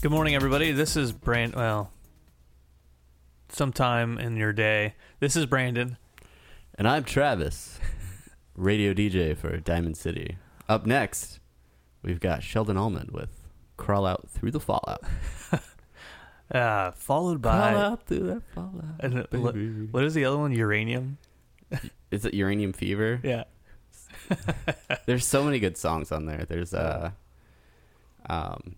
Good morning, everybody. This is Brand. Well, sometime in your day. This is Brandon. And I'm Travis, radio DJ for Diamond City. Up next, we've got Sheldon Allman with Crawl Out Through the Fallout. Uh, followed Crawl by out through that fallout. and what- what is the other one? Uranium. Is it Uranium Fever? Yeah. There's so many good songs on there. There's uh um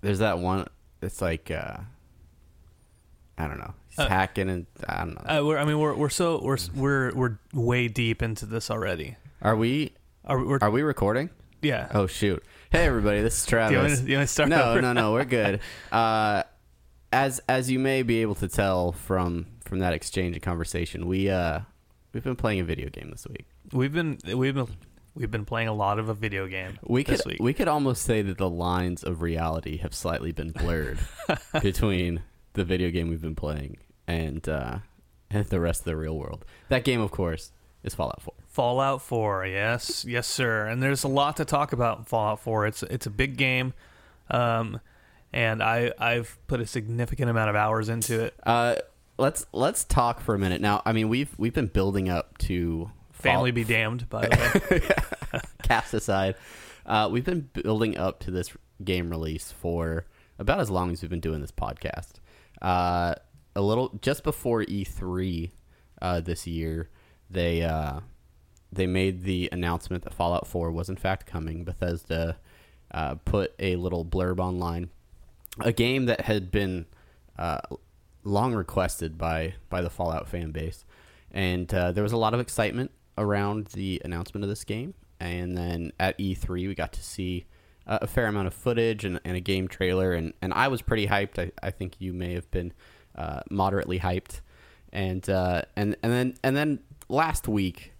there's that one it's like uh I don't know. He's Uh, hacking and I don't know. Uh, we're, I mean, we're we're so we're we're we're way deep into this already. are we Are we? We're, are we recording? yeah. Oh shoot. Hey everybody, this is do you want Travis. do you want to start? no, over? no, no, we're good. Uh, as as you may be able to tell from from that exchange of conversation, we uh we've been playing a video game this week. We've been we've been we've been playing a lot of a video game We could week. we could almost say that the lines of reality have slightly been blurred between the video game we've been playing and uh, and the rest of the real world. That game, of course, is Fallout 4. Fallout 4, yes, yes, sir. And there's a lot to talk about in Fallout 4. It's it's a big game, um, and I I've put a significant amount of hours into it. Uh, let's let's talk for a minute now. I mean, we've we've been building up to Family Fall- be damned, by the way. cast aside, uh, we've been building up to this game release for about as long as we've been doing this podcast. Uh, a little just before E3 uh, this year, they uh, they made the announcement that Fallout 4 was in fact coming. Bethesda uh, put a little blurb online, a game that had been uh, long requested by by the Fallout fan base, and uh, there was a lot of excitement around the announcement of this game. And then at E3, we got to see uh, a fair amount of footage and, and a game trailer, and, and I was pretty hyped. I, I think you may have been uh, moderately hyped, and uh, and and then and then last week,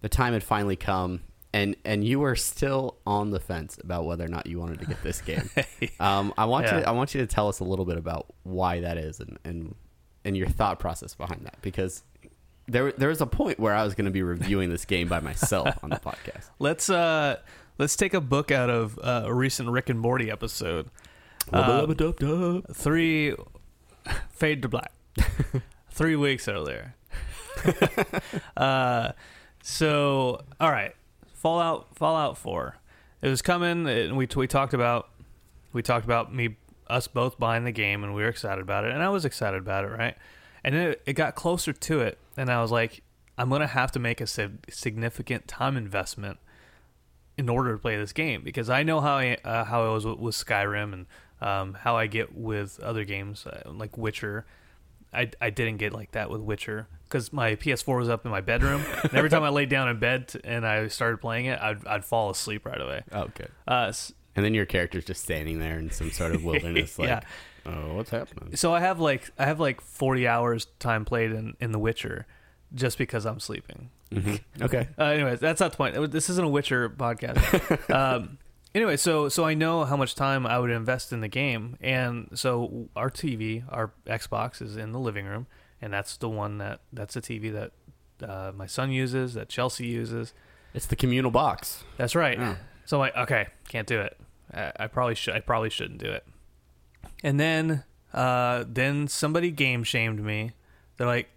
the time had finally come, and and you were still on the fence about whether or not you wanted to get this game. um, I want you Yeah. I want you to tell us a little bit about why that is and and and your thought process behind that because there there was a point where I was going to be reviewing this game by myself on the podcast. let's uh let's take a book out of uh, a recent Rick and Morty episode. Um, three fade to black. three weeks earlier. uh, so all right, Fallout Fallout Four. It was coming, and we we talked about we talked about me us both buying the game, and we were excited about it, and I was excited about it, right? And it, it got closer to it, and I was like, I'm gonna have to make a significant time investment in order to play this game because I know how I uh, how I was with, with Skyrim and um, how I get with other games uh, like Witcher. I, I didn't get like that with Witcher because my PS4 was up in my bedroom. and every time I laid down in bed t- and I started playing it, I'd, I'd fall asleep right away. Oh, good. Uh, s- And then your character's just standing there in some sort of wilderness, like Yeah. Oh, what's happening? So I have like I have like 40 hours time played in in The Witcher, just because I'm sleeping. Okay. Uh, anyways, that's not the point. This isn't a Witcher podcast. um, anyway, so so I know how much time I would invest in the game, and so our TV, our Xbox, is in the living room, and that's the one that that's the TV that uh, my son uses, that Chelsea uses. It's the communal box. That's right. Oh. So I'm like, okay, can't do it. I, I probably should. I probably shouldn't do it. And then, uh, then somebody game shamed me. They're like,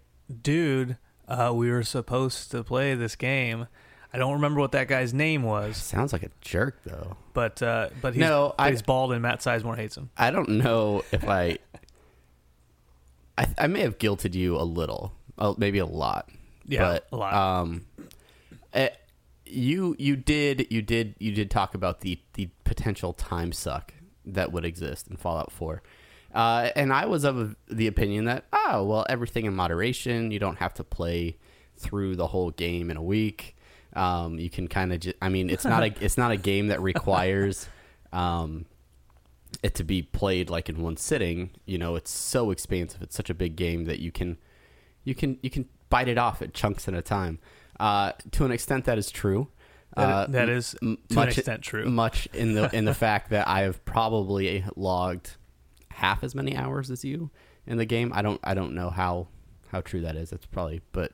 dude, uh, we were supposed to play this game. I don't remember what that guy's name was, Sounds like a jerk, though. but uh, but he's, No, I- he's bald and Matt Sizemore hates him. I don't know if I. I, I may have guilted you a little, uh, maybe a lot. Yeah, but, a lot. Um, eh, you you did you did you did talk about the the potential time suck that would exist in Fallout Four, uh, and I was of the opinion that oh well everything in moderation. You don't have to play through the whole game in a week. Um, you can kind of just I mean it's not a it's not a game that requires. Um, it to be played like in one sitting. You know, it's so expansive. It's such a big game that you can you can you can bite it off at chunks at a time. Uh, to an extent, that is true. That- Uh, that is to an extent true. Much in the in the fact that I have probably logged half as many hours as you in the game. I don't I don't know how how true that is. That's probably, but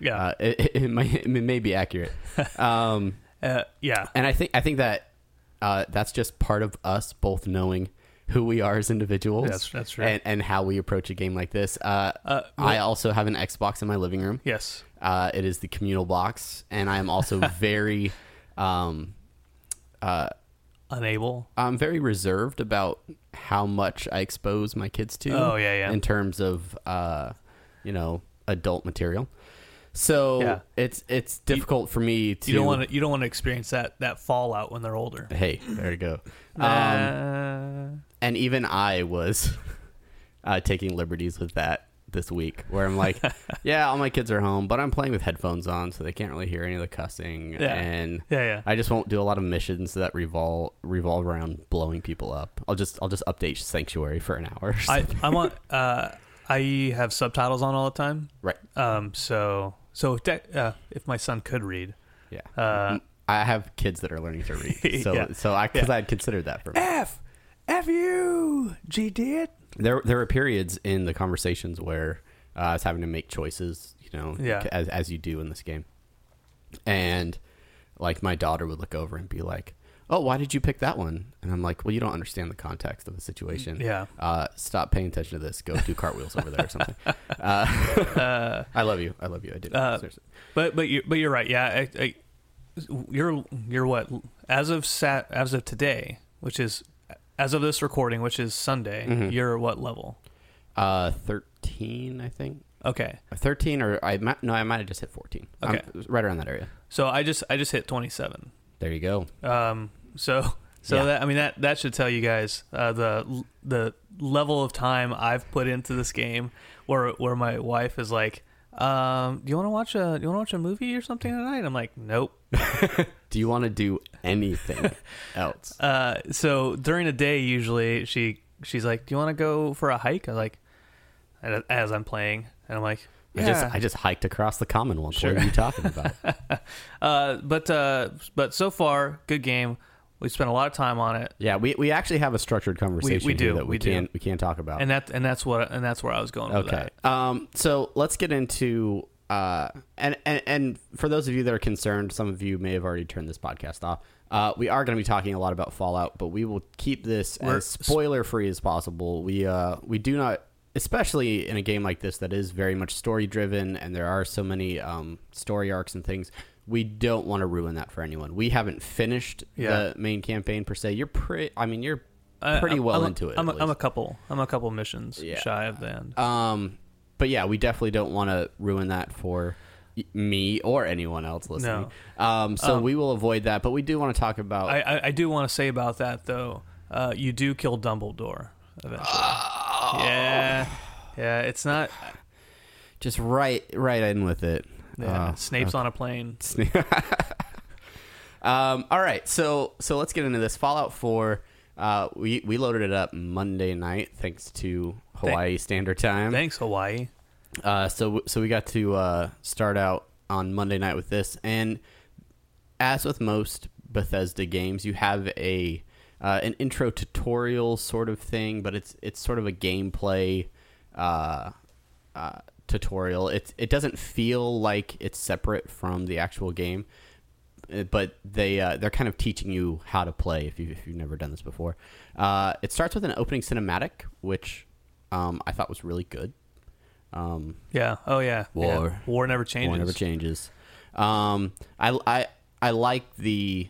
Yeah, uh, it, it, it, might, it may be accurate. Um, uh, yeah, and I think I think that uh, that's just part of us both knowing who we are as individuals. That's- that's true. And, and how we approach a game like this. Uh, Uh, I also have an Xbox in my living room. yes. Uh, it is the communal box, and I am also very, um, Unable. I'm very reserved about how much I expose my kids to. Oh, yeah, yeah. In terms of, uh, you know, adult material. So Yeah. it's it's difficult for me to. You don't want to. You don't want to experience that that fallout when they're older. Hey, there you go. Um, Uh, and even I was uh, taking liberties with that this week, where I'm like, yeah, all my kids are home, but I'm playing with headphones on, so they can't really hear any of the cussing, Yeah. and Yeah, yeah. I just won't do a lot of missions that revolve revolve around blowing people up. I'll just I'll just update Sanctuary for an hour. I. I want. Uh, I have subtitles on all the time. right, Um. So so if, that, uh, if my son could read, yeah. Uh, I have kids that are learning to read, so Yeah. so I because Yeah. I had considered that for me. F F U G did. there there were periods in the conversations where uh, I was having to make choices, you know, Yeah. as as you do in this game. And like my daughter would look over and be like, "Oh, why did you pick that one?" And I'm like, "Well, you don't understand the context of the situation. Yeah. uh, stop paying attention to this. Go do cartwheels over there or something." Uh, I love you. I love you. I do. Uh, Seriously. But but you but you're right. Yeah. I, I, you're you're what as of sat as of today, which is as of this recording, which is Sunday. Mm-hmm. You're what level? Uh, thirteen, I think. Okay. Thirteen, or I might no, I might have just hit fourteen. I'm Okay. right around that area. So I just I just hit 27. There you go. Um, so so Yeah. that I mean that that should tell you guys uh, the the level of time I've put into this game, where where my wife is like, um, do you want to watch a do you want to watch a movie or something tonight? I'm like, nope. Do you want to do anything else? Uh, so during the day, usually she she's like, do you want to go for a hike? I like, as I'm playing, and I'm like, I just I just hiked across the common once. Sure. What are you talking about? uh, but uh, but so far, good game. We spent a lot of time on it, yeah, we, we actually have a structured conversation we here do, that we, we do. can we can talk about. and that and that's what and that's where I was going. With okay. that. Um so let's get into uh and, and and for those of you that are concerned, some of you may have already turned this podcast off. Uh, we are going to be talking a lot about Fallout, but we will keep this We're- as spoiler free as possible. We uh we do not especially in a game like this that is very much story driven and there are so many um, story arcs and things we don't want to ruin that for anyone we haven't finished Yeah. the main campaign per se you're pretty i mean you're I- pretty well I'm into it I'm a, I'm a couple. I'm a couple missions Yeah. shy of the end. um but yeah we definitely don't want to ruin that for me or anyone else listening um so Um, we will avoid that but we do want to talk about I, I, I do want to say about that though. Uh, you do kill Dumbledore eventually. Oh. Yeah, yeah. It's not. just right right in with it Yeah, Uh, Snape's on a plane. um, all right, so so let's get into this. Fallout Four. Uh, we we loaded it up Monday night thanks to Hawaii Standard Time. Thanks, Hawaii. Uh, so so we got to uh, start out on Monday night with this, and as with most Bethesda games, you have a uh, an intro tutorial sort of thing, but it's it's sort of a gameplay uh, uh, tutorial. It it doesn't feel like it's separate from the actual game, uh, but they uh, they're kind of teaching you how to play if you if you've never done this before. Uh, it starts with an opening cinematic, which um, I thought was really good. Um, Yeah. Oh yeah. Yeah. War. War never changes. War never changes. Um, I, I I like the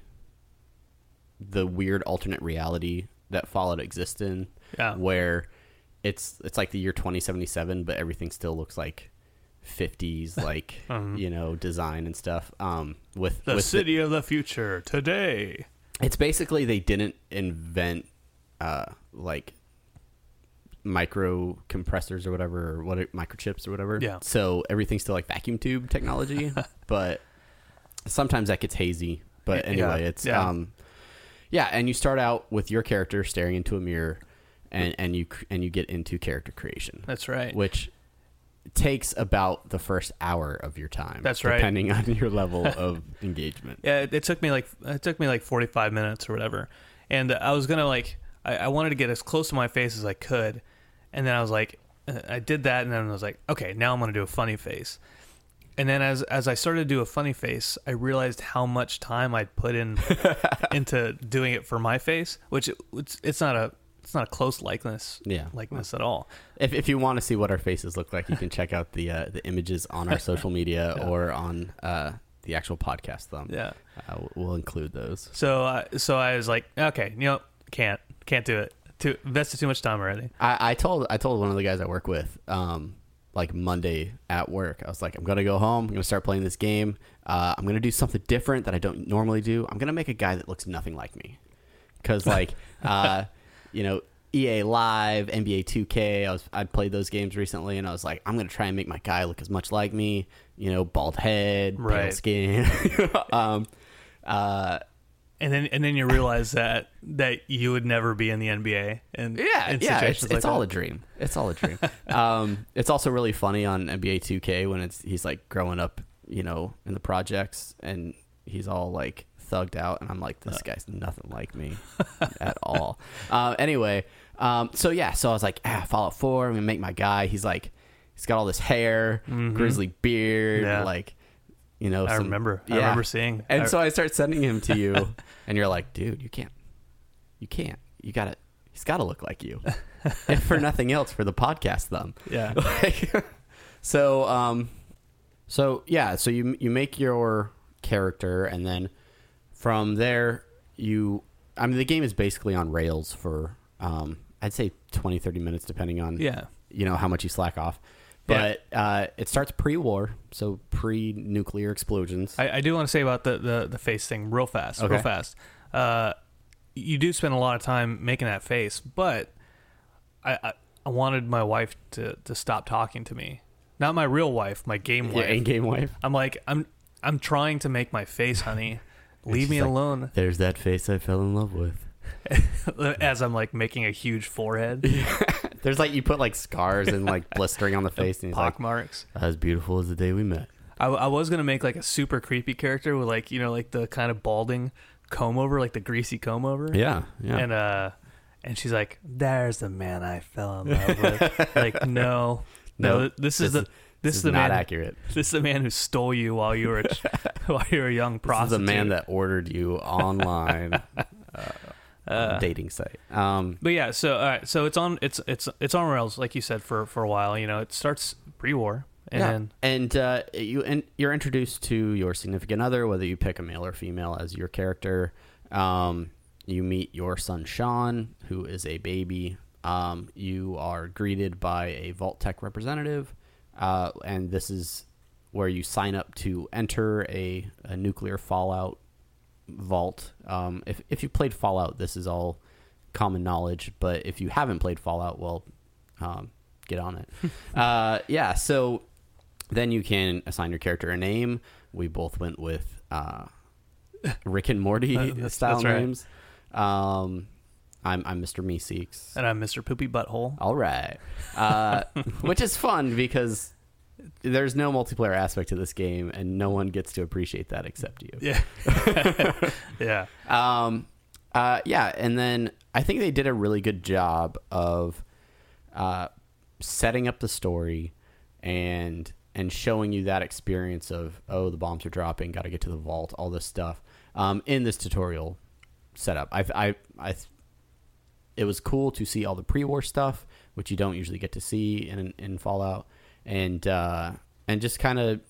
the weird alternate reality that Fallout exists in, Yeah. where it's it's like the year twenty seventy seven, but everything still looks like fifties, like you know, design and stuff. Um, with The with city of the future today. it's basically they didn't invent uh like micro compressors or whatever or what microchips or whatever Yeah. so everything's still like vacuum tube technology but sometimes that gets hazy but Yeah, anyway it's yeah. um yeah and you start out with your character staring into a mirror and and you and you get into character creation That's right. which takes about the first hour of your time That's right. depending on your level of engagement Yeah, it, it took me like it took me like forty five minutes or whatever, and I was gonna like I, I wanted to get as close to my face as I could, and then I was like uh, I did that, and then I was like okay now I'm gonna do a funny face, and then as as I started to do a funny face, I realized how much time I'd put in into doing it for my face, which it, it's it's not a it's not a close likeness Yeah. likeness at all. If, if you want to see what our faces look like, you can check out the uh, the images on our social media or on uh, the actual podcast thumb. Yeah. uh, we'll include those. So uh, so I was like okay you know can't can't do it too invested too much time already. I, I told I told one of the guys I work with, um, like Monday at work, I was like, I'm gonna go home. I'm gonna start playing this game. Uh, I'm gonna do something different that I don't normally do. I'm gonna make a guy that looks nothing like me, because like, uh, you know. EA Live, NBA 2K. I was I played those games recently, and I was like, I'm gonna try and make my guy look as much like me. You know, bald head, pale skin. um, uh, and then and then you realize that that you would never be in the NBA. And Yeah, in yeah, it's, it's like all that. a dream. It's all a dream. um, it's also really funny on NBA 2K when it's he's like growing up, you know, in the projects, and he's all like thugged out, and I'm like, Uh. this guy's nothing like me at all. Uh, anyway, um, so yeah, so I was like, ah, Fallout 4, I'm gonna make my guy. He's like, he's got all this hair, grizzly beard, Mm-hmm. Yeah. like. You know, I some- remember. I remember seeing- and I- so I start sending him to you, and you're like, dude, you can't you can't. You gotta. He's got to look like you, if for nothing else, for the podcast thumb. Yeah. Like, so, um, so yeah, so you you make your character, and then from there you. I mean, the game is basically on rails for, um, I'd say 20, 30 minutes, depending on Yeah. you know how much you slack off. Yeah. But uh, it starts pre-war, so pre-nuclear explosions. I, I do want to say about the, the, the face thing real fast, Okay. real fast. Uh, you do spend a lot of time making that face, but I, I, I wanted my wife to, to stop talking to me. Not my real wife, my game wife. in-game wife. I'm like, I'm I'm trying to make my face, honey. Leave me like, alone. There's that face I fell in love with. As I'm like making a huge forehead, There's like you put like scars and like blistering on the face, and he's like, pock marks. as beautiful as the day we met. I, I was gonna make like a super creepy character with like you know like the kind of balding comb over, like the greasy comb over. Yeah, yeah. And uh, and she's like, "There's the man I fell in love with." like, no, no, No, this is the is- this, is the not man. accurate. This is the man who stole you while you were a, while you were a young This is prostitute. the man that ordered you online uh, a dating site. Um, But yeah, so all right, so it's on it's it's it's on rails, like you said, for for a while. You know, it starts pre-war, and yeah. then and uh, you and you're introduced to your significant other, whether you pick a male or female as your character. Um, you meet your son Sean, who is a baby. Um, you are greeted by a Vault-Tec representative, uh, and this is where you sign up to enter a, a nuclear fallout vault. Um, if if you played Fallout, this is all common knowledge. But if you haven't played Fallout, well, um, get on it. uh, yeah. So then you can assign your character a name. We both went with uh, Rick and Morty that's- style that's right. names. Um, I'm I'm Mr. Meeseeks. And I'm Mr. Poopy Butthole. All right, uh, which is fun because there's no multiplayer aspect to this game, and no one gets to appreciate that except you. Yeah. yeah. Um, uh, yeah, and then I think they did a really good job of uh, setting up the story and and showing you that experience of oh the bombs are dropping, got to get to the vault, all this stuff um, in this tutorial setup. I I I it was cool to see all the pre-war stuff, which you don't usually get to see in in Fallout, and uh, and just kind of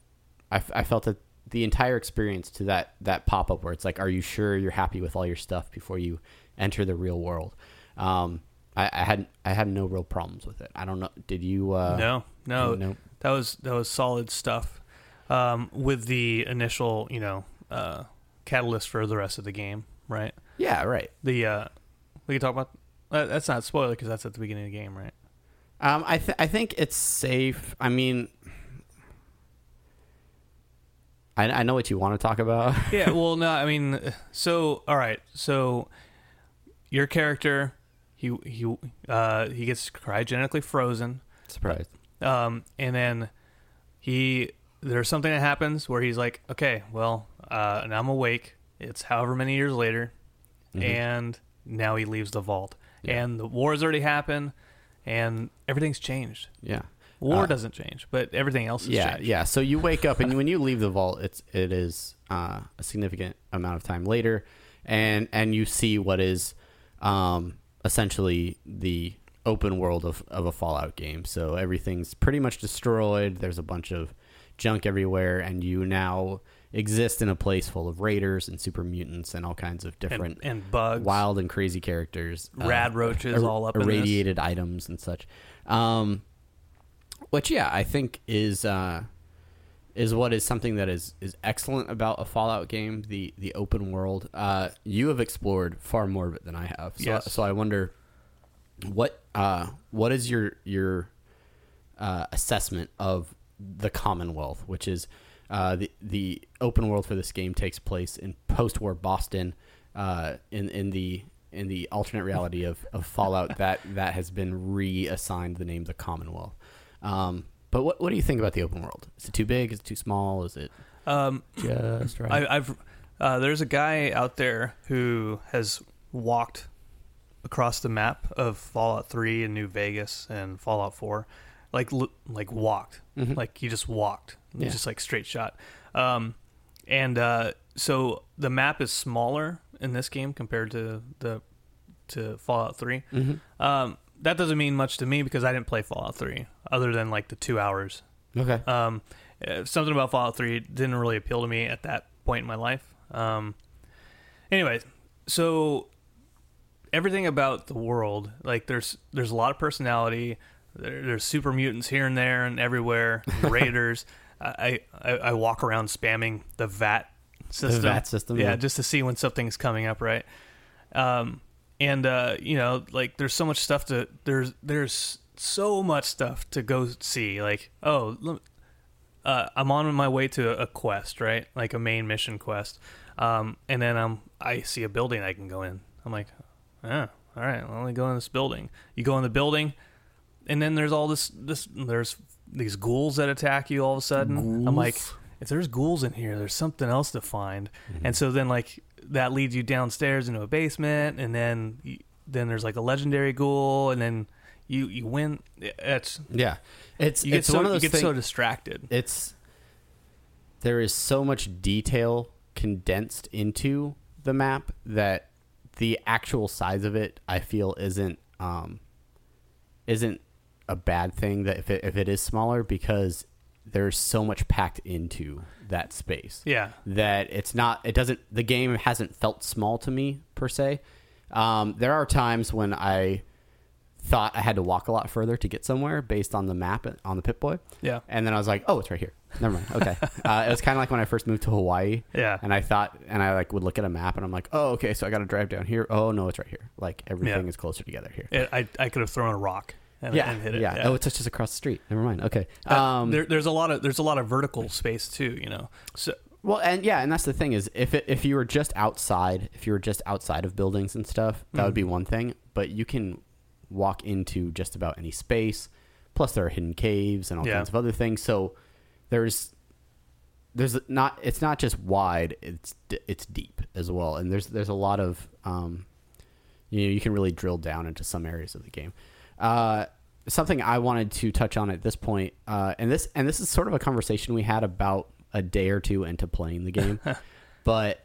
I, I felt that the entire experience to that that pop up where it's like, are you sure you're happy with all your stuff before you enter the real world? Um, I, I had I had no real problems with it. I don't know. Did you? Uh, No, no, no. that was that was solid stuff. Um, with the initial, you know, uh, catalyst for the rest of the game, right? Yeah, right. The uh, we can talk about uh, that's not a spoiler because that's at the beginning of the game, right? Um, I th- I think it's safe. I mean, I I know what you want to talk about. yeah, well, no, I mean, so all right, so your character, he he uh, he gets cryogenically frozen, Surprised. um, and then he there's something that happens where he's like, okay, well, uh, now I'm awake. It's however many years later, and now he leaves the vault, and the war's already happened, and everything's changed. Yeah. War Uh, doesn't change, but everything else yeah, changed. yeah. So you wake up, and when you leave the vault, it's it is uh, a significant amount of time later, and and you see what is um, essentially the open world of, of a Fallout game. So everything's pretty much destroyed. There's a bunch of junk everywhere, and you now exist in a place full of raiders and super mutants and all kinds of different and bugs, wild and crazy characters, uh, Rad roaches ir- all up irradiated items and such. Um, which yeah, I think is uh, is what is something that is is excellent about a Fallout game. The the open world. Uh, you have explored far more of it than I have. So, Yes. so I wonder what uh, what is your your uh, assessment of the Commonwealth, which is uh, the the open world for this game takes place in post-war Boston, uh, in in the in the alternate reality of, of Fallout that that has been reassigned the name the Commonwealth. Um, but what what do you think about the open world? Is it too big? Is it too small? Is it Um, just right? I, I've uh, there's a guy out there who has walked across the map of Fallout 3 and New Vegas and Fallout 4, like l- like walked, like he just walked, Yeah. just like straight shot. Um, and uh, so the map is smaller in this game compared to the to Fallout 3. Um, that doesn't mean much to me because I didn't play Fallout 3 other than like the two hours okay. um, uh, something about Fallout 3 didn't really appeal to me at that point in my life. Um, anyway, so everything about the world, like there's there's a lot of personality. There, there's super mutants here and there and everywhere. Raiders. I, I I walk around spamming the VAT system. VAT system, yeah, yeah. just to see when something's coming up, right? Um, and uh, you know, like there's so much stuff to there's there's so much stuff to go see. Like, oh, uh, I'm on my way to a quest, right? Like a main mission quest. Um, and then I'm I see a building I can go in. I'm like, ah, all right, I'll only go in this building. You go in the building, and then there's all this this there's these ghouls that attack you all of a sudden. I'm like, if there's ghouls in here, there's something else to find. Mm-hmm. And so then like that leads you downstairs into a basement, and then then there's like a legendary ghoul, and then you you win. It's yeah. It's you get it's so one of those you get things. so distracted. it's there is so much detail condensed into the map that the actual size of it I feel isn't um isn't a bad thing that if it if it is smaller because there's so much packed into that space. Yeah. that it's not it doesn't the game hasn't felt small to me per se. Um, there are times when i thought i had to walk a lot further to get somewhere based on the map on the Pip-Boy. Yeah. and then i was like oh it's right here. Never mind. Okay. Uh, it was kind of like when i first moved to hawaii. Yeah. and i thought and i like would look at a map and i'm like oh okay so i gotta drive down here. Oh no it's right here. Like everything Yeah. is closer together here. It, I I could have thrown a rock and, yeah and hit it. yeah. oh it's just across the street never mind okay Uh, um there, there's a lot of there's a lot of vertical space too. You know, so Well, and yeah, and that's the thing is if it, if you were just outside, if you were just outside of buildings and stuff, that would be one thing. But you can walk into just about any space. Plus, there are hidden caves and all Yeah. kinds of other things. So there's there's not it's not just wide; it's it's deep as well. And there's there's a lot of um, you know you can really drill down into some areas of the game. Uh, something I wanted to touch on at this point, uh, and this and this is sort of a conversation we had about a day or two into playing the game, but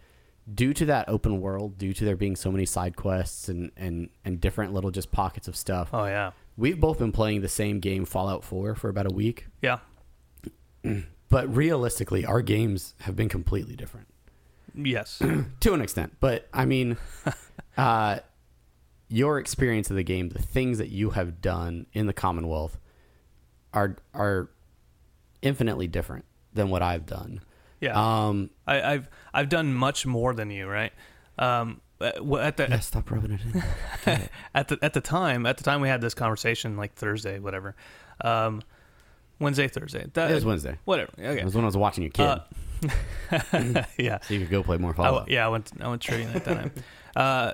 due to that open world, due to there being so many side quests and and and different little just pockets of stuff, Oh yeah, we've both been playing the same game, Fallout Four, for about a week. yeah, But realistically, our games have been completely different. yes, to an extent. But I mean, uh, your experience of the game, the things that you have done in the Commonwealth, are are infinitely different than what I've done. yeah. Um, I, I've I've done much more than you, right? Um, uh, at the yeah, stop rubbing it in. at the at the time at the time we had this conversation like Thursday, whatever, um, Wednesday, Thursday. That, It was Wednesday. Whatever. It Okay. was when I was watching your kid, Uh, yeah. so you could go play more I Fallout. yeah, I went I went trading at that time. Uh,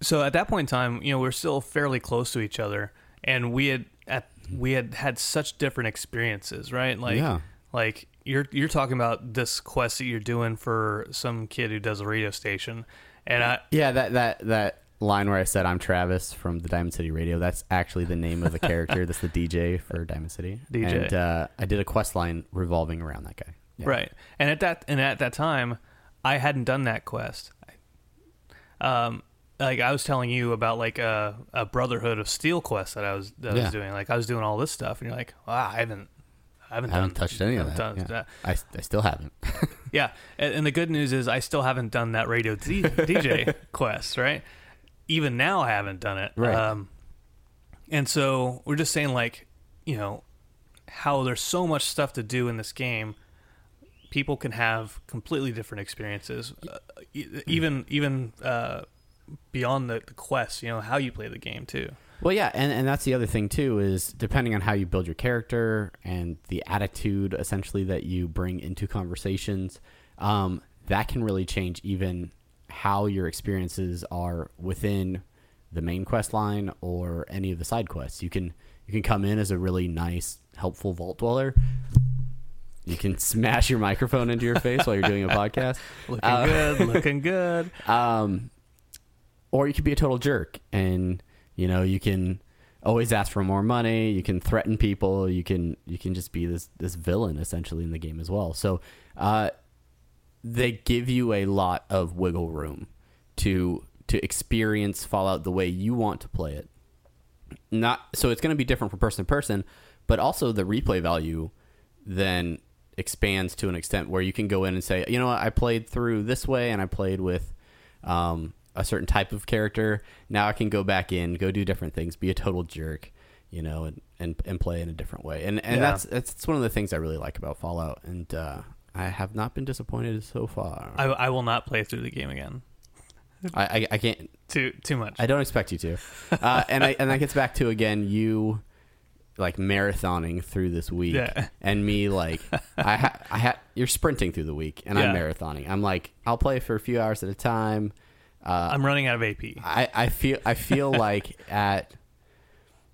so at that point in time, you know, we are still fairly close to each other, and we had at we had had such different experiences, right? Like, Yeah. like you're you're talking about this quest that you're doing for some kid who does a radio station, and I Yeah, that that that line where I said I'm Travis from the Diamond City Radio. That's actually the name of the character. that's the DJ for Diamond City. DJ. And uh, I did a quest line revolving around that guy. Yeah. Right. And at that and at that time, I hadn't done that quest. Um like I was telling you about like a, a Brotherhood of Steel quest that I was that I Yeah. was doing. Like I was doing all this stuff and you're like, wow, I haven't I haven't, I haven't done, touched any of haven't that. done Yeah. I, I still haven't. Yeah. And, and the good news is I still haven't done that radio D- DJ quest, right? Even now I haven't done it. Right. Um and so we're just saying like, you know, how there's so much stuff to do in this game people can have completely different experiences uh, e- even even uh, beyond the, the quest you know how you play the game too Well, yeah, and, and that's the other thing too is depending on how you build your character and the attitude essentially that you bring into conversations, um, that can really change even how your experiences are within the main quest line or any of the side quests. You can you can come in as a really nice, helpful vault dweller. You can smash your microphone into your face while you're doing a podcast. looking Uh, good looking good um, or you could be a total jerk and you know you can always ask for more money you can threaten people you can you can just be this this villain essentially in the game as well. So uh, they give you a lot of wiggle room to to experience fallout the way you want to play it. Not so it's going to be different from person to person but also the replay value then expands to an extent where you can go in and say you know what? I played through this way and i played with um, a certain type of character now i can go back in go do different things be a total jerk you know and and, and play in a different way and and Yeah. that's that's one of the things i really like about fallout and uh, i have not been disappointed so far I, I will not play through the game again I, I, I can't too too much I don't expect you to. Uh, and I, and that gets back to again you like marathoning through this week, Yeah. and me like I ha- I ha- you're sprinting through the week, and I'm marathoning. I'm like I'll play for a few hours at a time. Uh, i'm running out of ap I, I feel I feel like at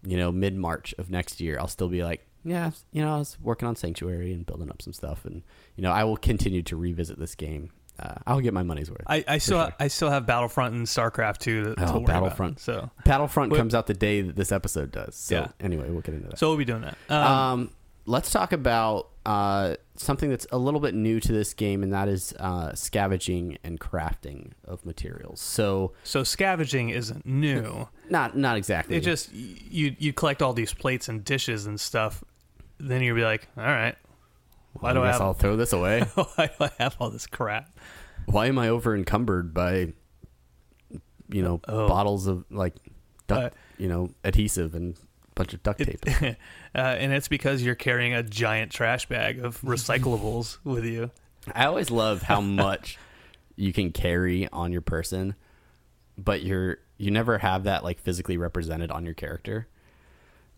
you know mid March of next year I'll still be like yeah you know I was working on Sanctuary and building up some stuff, and you know I will continue to revisit this game. Uh, I'll get my money's worth. I, I still sure. I still have Battlefront and StarCraft 2 to, to Oh, worry Battlefront. About, so Battlefront Wait- comes out the day that this episode does. So Yeah. anyway, we'll get into that. so we'll be doing that. Um, um, let's talk about uh, something that's a little bit new to this game, and that is uh, scavenging and crafting of materials. So so scavenging isn't new. not not exactly. It just you you collect all these plates and dishes and stuff. Then you'll be like, all right, why do I guess have I'll throw this away. why do I have all this crap? Why am I over encumbered by you know Oh. bottles of like duct, Uh, you know adhesive and bunch of duct tape? uh, and it's because you're carrying a giant trash bag of recyclables with you. I always love how much you can carry on your person, but you're you never have that like physically represented on your character.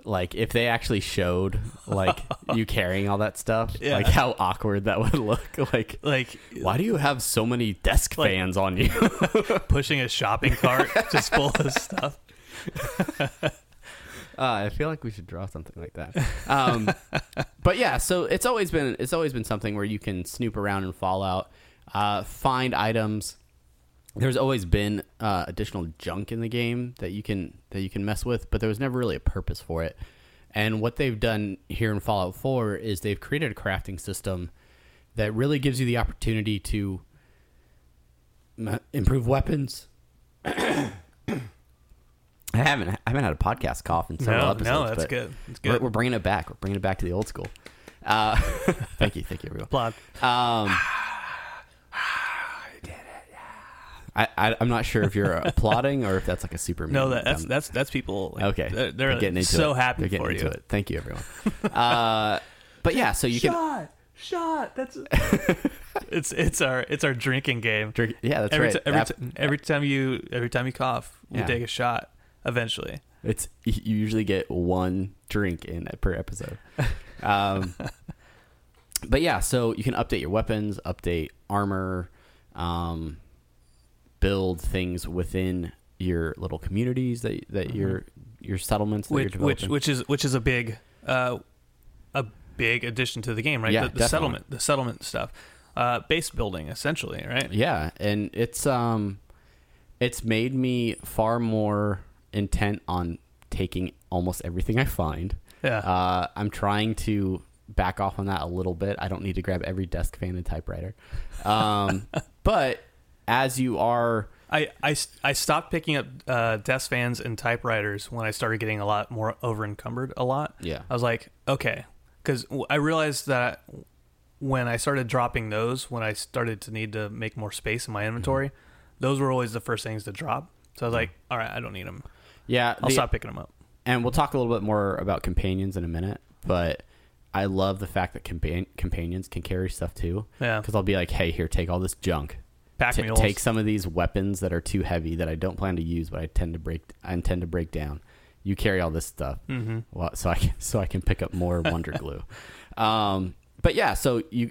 like if they actually showed like you carrying all that stuff, Yeah. like how awkward that would look. Like, Like why do you have so many desk Like- fans on you? pushing a shopping cart just full of stuff. Uh, I feel like we should draw something like that. Um, but yeah, so it's always been it's always been something where you can snoop around in Fallout, uh, find items. There's always been uh, additional junk in the game that you can that you can mess with, but there was never really a purpose for it. And what they've done here in Fallout 4 is they've created a crafting system that really gives you the opportunity to improve weapons. I haven't I haven't had a podcast cough in several No, episodes. no, that's but good. That's We're, good. we're bringing it back. We're bringing it back to the old school. Uh, thank you, thank you, everyone. Applaud. Um, I, I I'm not sure if you're applauding or if that's like a super. No, that, that's that's that's people. Like, okay. they're, they're getting into so it. happy They're getting for into you. it. Thank you, everyone. uh, but yeah, so you can shot, shot. That's it's it's our it's our drinking game. drink. Yeah, that's every right. ti- every, ti- every time you every time you cough, we Yeah. take a shot. Eventually, It's you usually get one drink in per episode. Um, but yeah, so you can update your weapons, update armor, um, build things within your little communities that that your your settlements that which you're which developing. which is which is a big uh, a big addition to the game, right? Yeah, the, the settlement, the settlement stuff, uh, base building, essentially, right? Yeah, and it's um it's made me far more intent on taking almost everything I find. Yeah. Uh, I'm trying to back off on that a little bit. I don't need to grab every desk fan and typewriter. Um, but as you are I, I, I stopped picking up uh, desk fans and typewriters when I started getting a lot more over encumbered a lot. Yeah. I was like, okay. Because I realized that when I started dropping those, when I started to need to make more space in my inventory, those were always the first things to drop. So I was like, all right, I don't need them. Yeah, I'll the- stop picking them up. and we'll talk a little bit more about companions in a minute, but I love the fact that compan- companions can carry stuff too. Yeah. Because I'll be like, hey, here, take all this junk. Pack Ta- mules. take some of these weapons that are too heavy that I don't plan to use, but I tend to break. I intend to break down. You carry all this stuff, mm-hmm. well, so I can, so I can pick up more Wonder Glue. Um, but yeah, so you.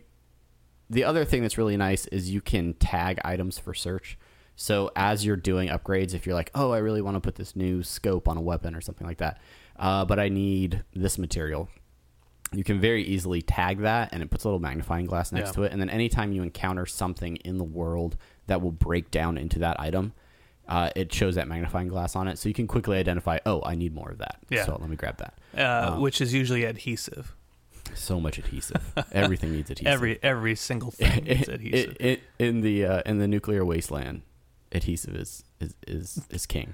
The other thing that's really nice is you can tag items for search. So as you're doing upgrades, if you're like, oh, I really want to put this new scope on a weapon or something like that, uh, but I need this material, you can very easily tag that and it puts a little magnifying glass next Yeah. to it and then anytime you encounter something in the world that will break down into that item uh, it shows that magnifying glass on it so you can quickly identify oh i need more of that Yeah. so let me grab that uh, Um, which is usually adhesive. so much adhesive everything needs adhesive Every every single thing needs adhesive. it- it- in the uh, in the nuclear wasteland adhesive is is is, is king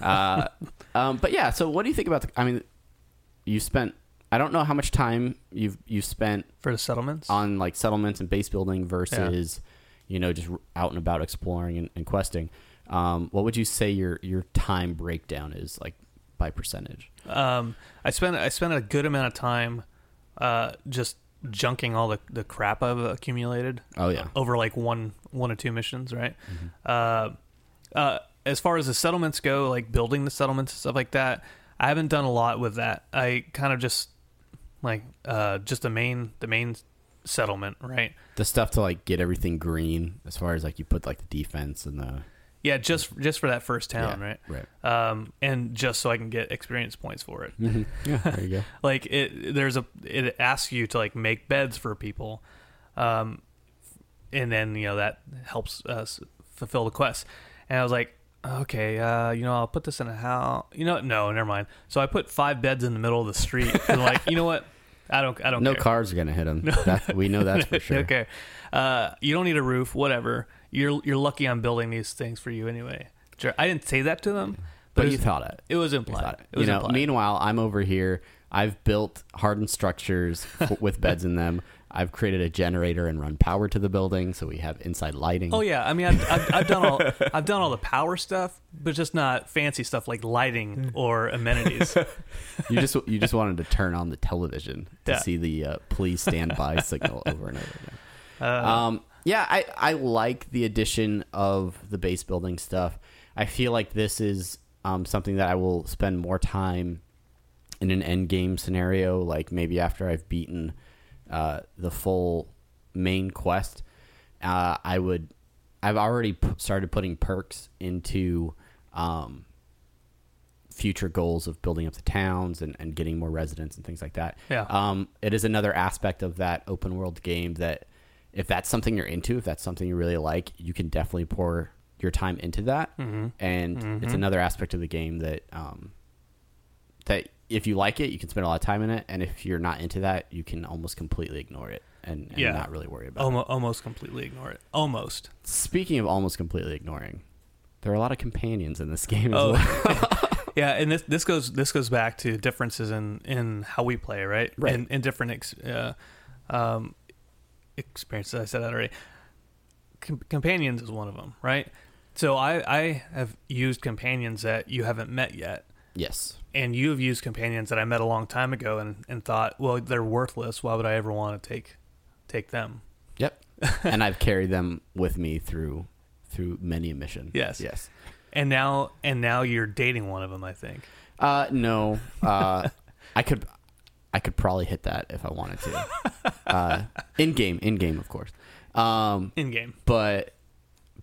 uh, um, but yeah so what do you think about the i mean you spent i don't know how much time you've you spent for the settlements. on like settlements and base building versus you know just out and about exploring and, and questing um, what would you say your your time breakdown is like by percentage Um, I spent I spent a good amount of time uh, just junking all the, the crap I've accumulated. Oh, yeah. over like one one or two missions, right? Uh, uh, as far as the settlements go, like building the settlements and stuff like that, I haven't done a lot with that. I kind of just like uh, just the main the main settlement, right? the stuff to like get everything green as far as like you put like the defense and the Yeah, just just for that first town, Yeah, right? right. Um, and just so I can get experience points for it. yeah there you go like it there's a it asks you to like make beds for people um and then you know that helps us fulfill the quest. And i was like okay uh you know i'll put this in a house you know no never mind. So i put five beds in the middle of the street. And like you know what? I don't i don't no care. cars are gonna hit them that, we know that's for sure. okay uh you don't need a roof whatever. You're you're lucky i'm building these things for you anyway. Sure, i didn't say that to them but it you was- thought it. it was implied. it. it was you know implied. meanwhile i'm over here. I've built hardened structures with beds in them i've created a generator and run power to the building so we have inside lighting Oh yeah, I mean, I've, I've, I've done all I've done all the power stuff, but just not fancy stuff like lighting or amenities. you just you just wanted to turn on the television to Yeah. see the uh, please stand by signal over and over again. Uh, um, yeah, I I like the addition of the base building stuff. I feel like this is um, something that I will spend more time in an end game scenario, like maybe after I've beaten uh, the full main quest, uh, I would. I've already p- started putting perks into um, future goals of building up the towns and, and getting more residents and things like that. Yeah. Um, it is another aspect of that open world game that if that's something you're into, if that's something you really like, you can definitely pour your time into that. Mm-hmm. And it's another aspect of the game that um, that if you like it, you can spend a lot of time in it, and if you're not into that, you can almost completely ignore it and, and Yeah. not really worry about it. Almost, almost completely ignore it. Almost. Speaking of almost completely ignoring, there are a lot of companions in this game as Oh. well. Yeah, and this this goes this goes back to differences in in how we play, right? Right. In, in different ex, uh, um, experiences. I said that already. Com- companions is one of them, right? So I I have used companions that you haven't met yet, yes. and you have used companions that I met a long time ago, and and thought, well, they're worthless. Why would I ever want to take take them? Yep. and I've carried them with me through through many a mission. Yes. Yes. And now and now you're dating one of them. I think. Uh, no. Uh, I could, I could probably hit that if I wanted to. Uh, in game, in game, of course. Um, In game. but,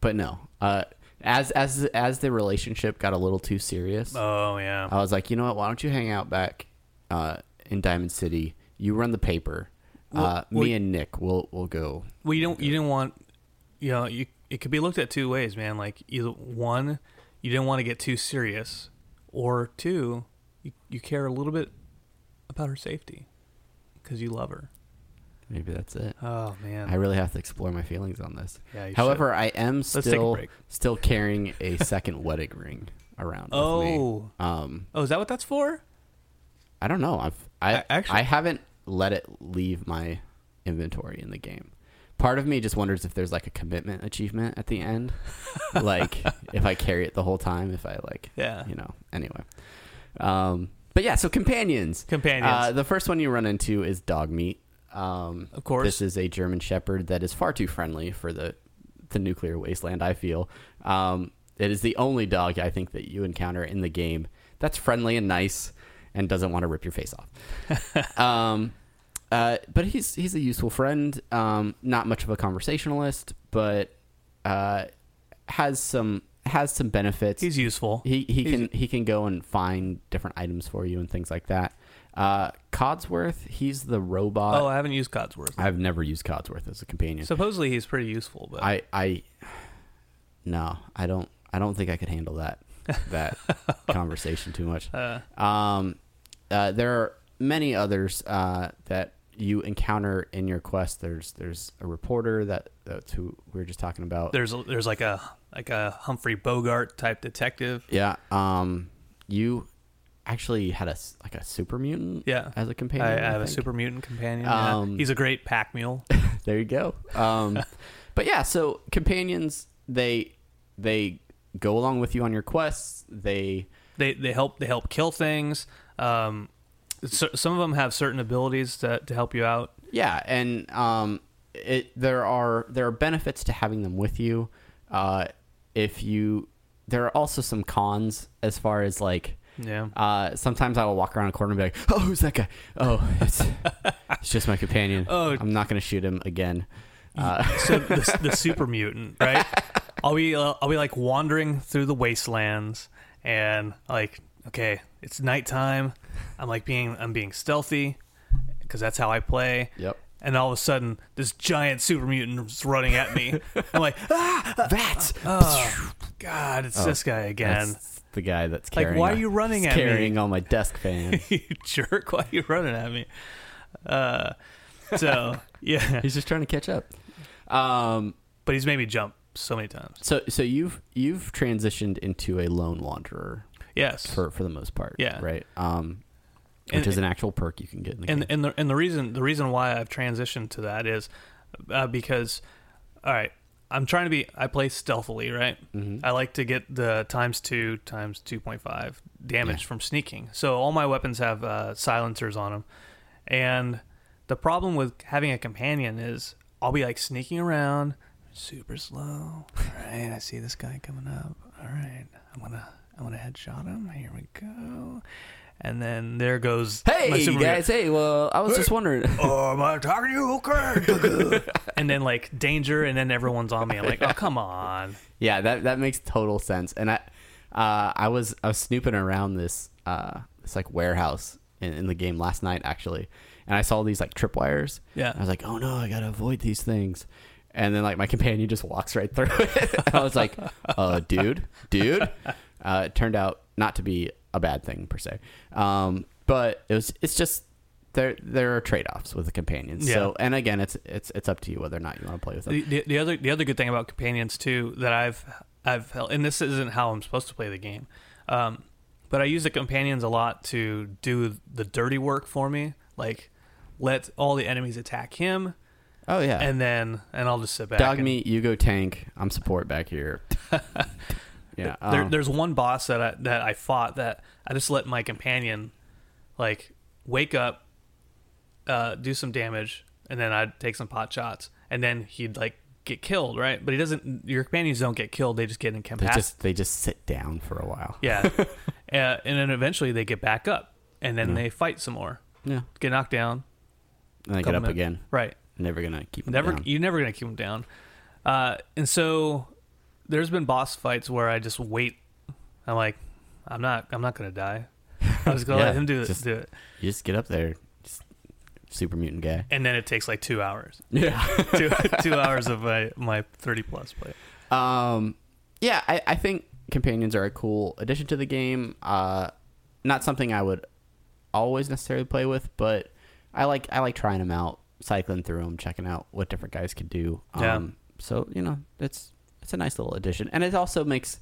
but no. Uh, as as as the relationship got a little too serious, Oh yeah. I was like, you know what? Why don't you hang out back uh, in Diamond City? You run the paper. Uh, Well- me and Nick will will go. Well, you don't. You didn't want. You know, you it could be looked at two ways, man. Like either one, you didn't want to get too serious, or two, you you care a little bit about her safety because you love her. Maybe that's it. Oh man. I really have to explore my feelings on this. Yeah, However, I am still still carrying a second wedding ring around. With me. oh. Um, Oh, is that what that's for? I don't know. I've I A- actually- I haven't let it leave my inventory in the game. Part of me just wonders if there's like a commitment achievement at the end, like if I carry it the whole time. If I like, Yeah. you know. Anyway, um, but yeah. So companions, Companions. Uh, the first one you run into is Dogmeat. Um, Of course. this is a German Shepherd that is far too friendly for the the nuclear wasteland. I feel um, it is the only dog I think that you encounter in the game that's friendly and nice and doesn't want to rip your face off. um, uh, but he's he's a useful friend. Um, not much of a conversationalist, but uh, has some has some benefits. He's useful. He he He's- can he can go and find different items for you and things like that. Uh, Codsworth, he's the robot. oh, I haven't used Codsworth. I've never used Codsworth as a companion. Supposedly he's pretty useful, but I I no, I don't I don't think I could handle that that conversation too much. Uh. um, uh, there are many others uh, that you encounter in your quest. There's there's a reporter that that's who we were just talking about. there's a, there's like a like a Humphrey Bogart type detective. yeah. Um, you actually had a like a super mutant. Yeah. as a companion. I, I have a super mutant companion. yeah. Um, He's a great pack mule. there you go. Um, but yeah, so companions they they go along with you on your quests. They they they help they help kill things. Um, so, some of them have certain abilities to to help you out. yeah, and um, it there are there are benefits to having them with you. Uh, if you there are also some cons as far as like Yeah. uh, sometimes I will walk around a corner and be like, "Oh, who's that guy? Oh, it's it's just my companion. Oh. I'm not going to shoot him again." Uh, so the, the super mutant, right? I'll be uh, I'll be like wandering through the wastelands and like okay, it's nighttime. I'm like being I'm being stealthy because that's how I play. Yep. And all of a sudden, this giant super mutant is running at me. I'm like, ah, that oh, God, it's this guy again. The guy that's Like, why are you running at me? carrying all my desk fans? you jerk! Why are you running at me? Uh, so yeah, He's just trying to catch up. Um, but he's made me jump so many times. so so you've you've transitioned into a lone wanderer Yes, for for the most part. Yeah. Right. Um, which And- is an actual perk you can get in the and game. and the and the reason the reason why I've transitioned to that is uh, because all right, I'm trying to be I play stealthily, right? Mm-hmm. I like to get the times two times two point five damage Yeah. from sneaking. So all my weapons have uh, silencers on them, and the problem with having a companion is I'll be like sneaking around super slow. All right, I see this guy coming up. All right, I'm gonna I'm gonna headshot him. Here we go. And then there goes Hey guys, hey, well, I was just wondering. Oh, am I talking to you? Okay. and then like danger, and then everyone's on me. I'm like, oh come on. Yeah, that that makes total sense. And I, uh, I was I was snooping around this uh this like warehouse in, in the game last night actually, and I saw these like tripwires. Yeah. I was like, oh no, I gotta avoid these things. And then like my companion just walks right through it. and I was like, uh, dude, dude. Uh, it turned out not to be a bad thing per se, um, but it was. It's just there. There are trade offs with the companions. So and again, it's it's it's up to you whether or not you want to play with them. The, the, the other the other good thing about companions too that I've I've held, and this isn't how I'm supposed to play the game, um, but I use the companions a lot to do the dirty work for me. Like let all the enemies attack him, Oh yeah, and then and I'll just sit back. Dog and, meat, you go tank. I'm support back here. yeah. There, um, there's one boss that I, that I fought that I just let my companion like wake up, uh, do some damage, and then I'd take some pot shots, and then he'd like get killed, right? But he doesn't. Your companions don't get killed; they just get they incapacitated. just they just sit down for a while. Yeah, uh, and then eventually they get back up, and then Yeah. they fight some more, Yeah. get knocked down, And they get up minutes- again. Right. Never gonna keep them Never, down. you're never gonna keep them down. Uh, and so there's been boss fights where I just wait. I'm like, I'm not, I'm not gonna die. I'm just gonna Yeah, let him do it, just- do it, You just get up there. Just super mutant guy. and then it takes like two hours, Yeah. two, two hours of my my 30 plus play. Um, yeah, I, I think companions are a cool addition to the game. Uh, not something I would always necessarily play with, but I like I like trying them out, cycling through them, checking out what different guys can do. Yeah. Um, so you know, it's it's a nice little addition, and it also makes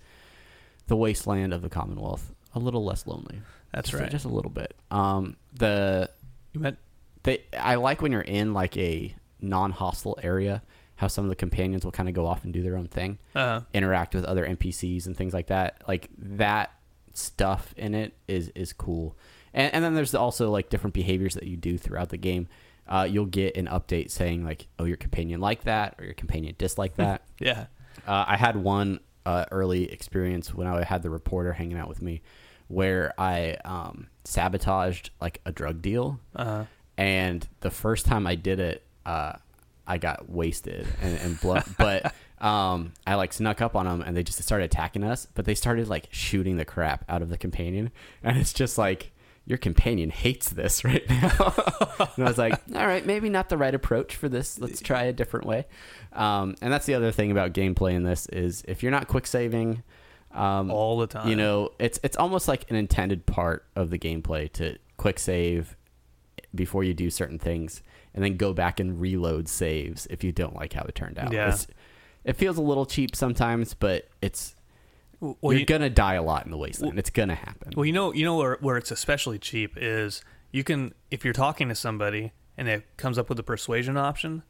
the wasteland of the Commonwealth a little less lonely. That's Just right. just a little bit. Um, the You meant they I like when you're in like a non-hostile area, how some of the companions will kind of go off and do their own thing uh, interact with other NPCs and things like that. Like that stuff in it is is cool. And, and then there's also like different behaviors that you do throughout the game. Uh, you'll get an update saying like, oh, your companion liked that or your companion disliked that. yeah, Uh, I had one uh, early experience when I had the reporter hanging out with me, where I um, sabotaged like a drug deal, uh, and the first time I did it, uh, I got wasted and, and blood. but um, I like snuck up on them, and they just started attacking us. But they started like shooting the crap out of the companion, and it's just like your companion hates this right now. and I was like, all right, maybe not the right approach for this. Let's try a different way. Um, and that's the other thing about gameplay in this is if you're not quick saving. Um, all the time. you know, it's it's almost like an intended part of the gameplay to quick save before you do certain things, and then go back and reload saves if you don't like how it turned out. Yeah. It's, it feels a little cheap sometimes, but it's well, you're you, gonna die a lot in the wasteland. it's gonna happen. Well, you know, you know where where it's especially cheap is you can if you're talking to somebody and it comes up with a persuasion option,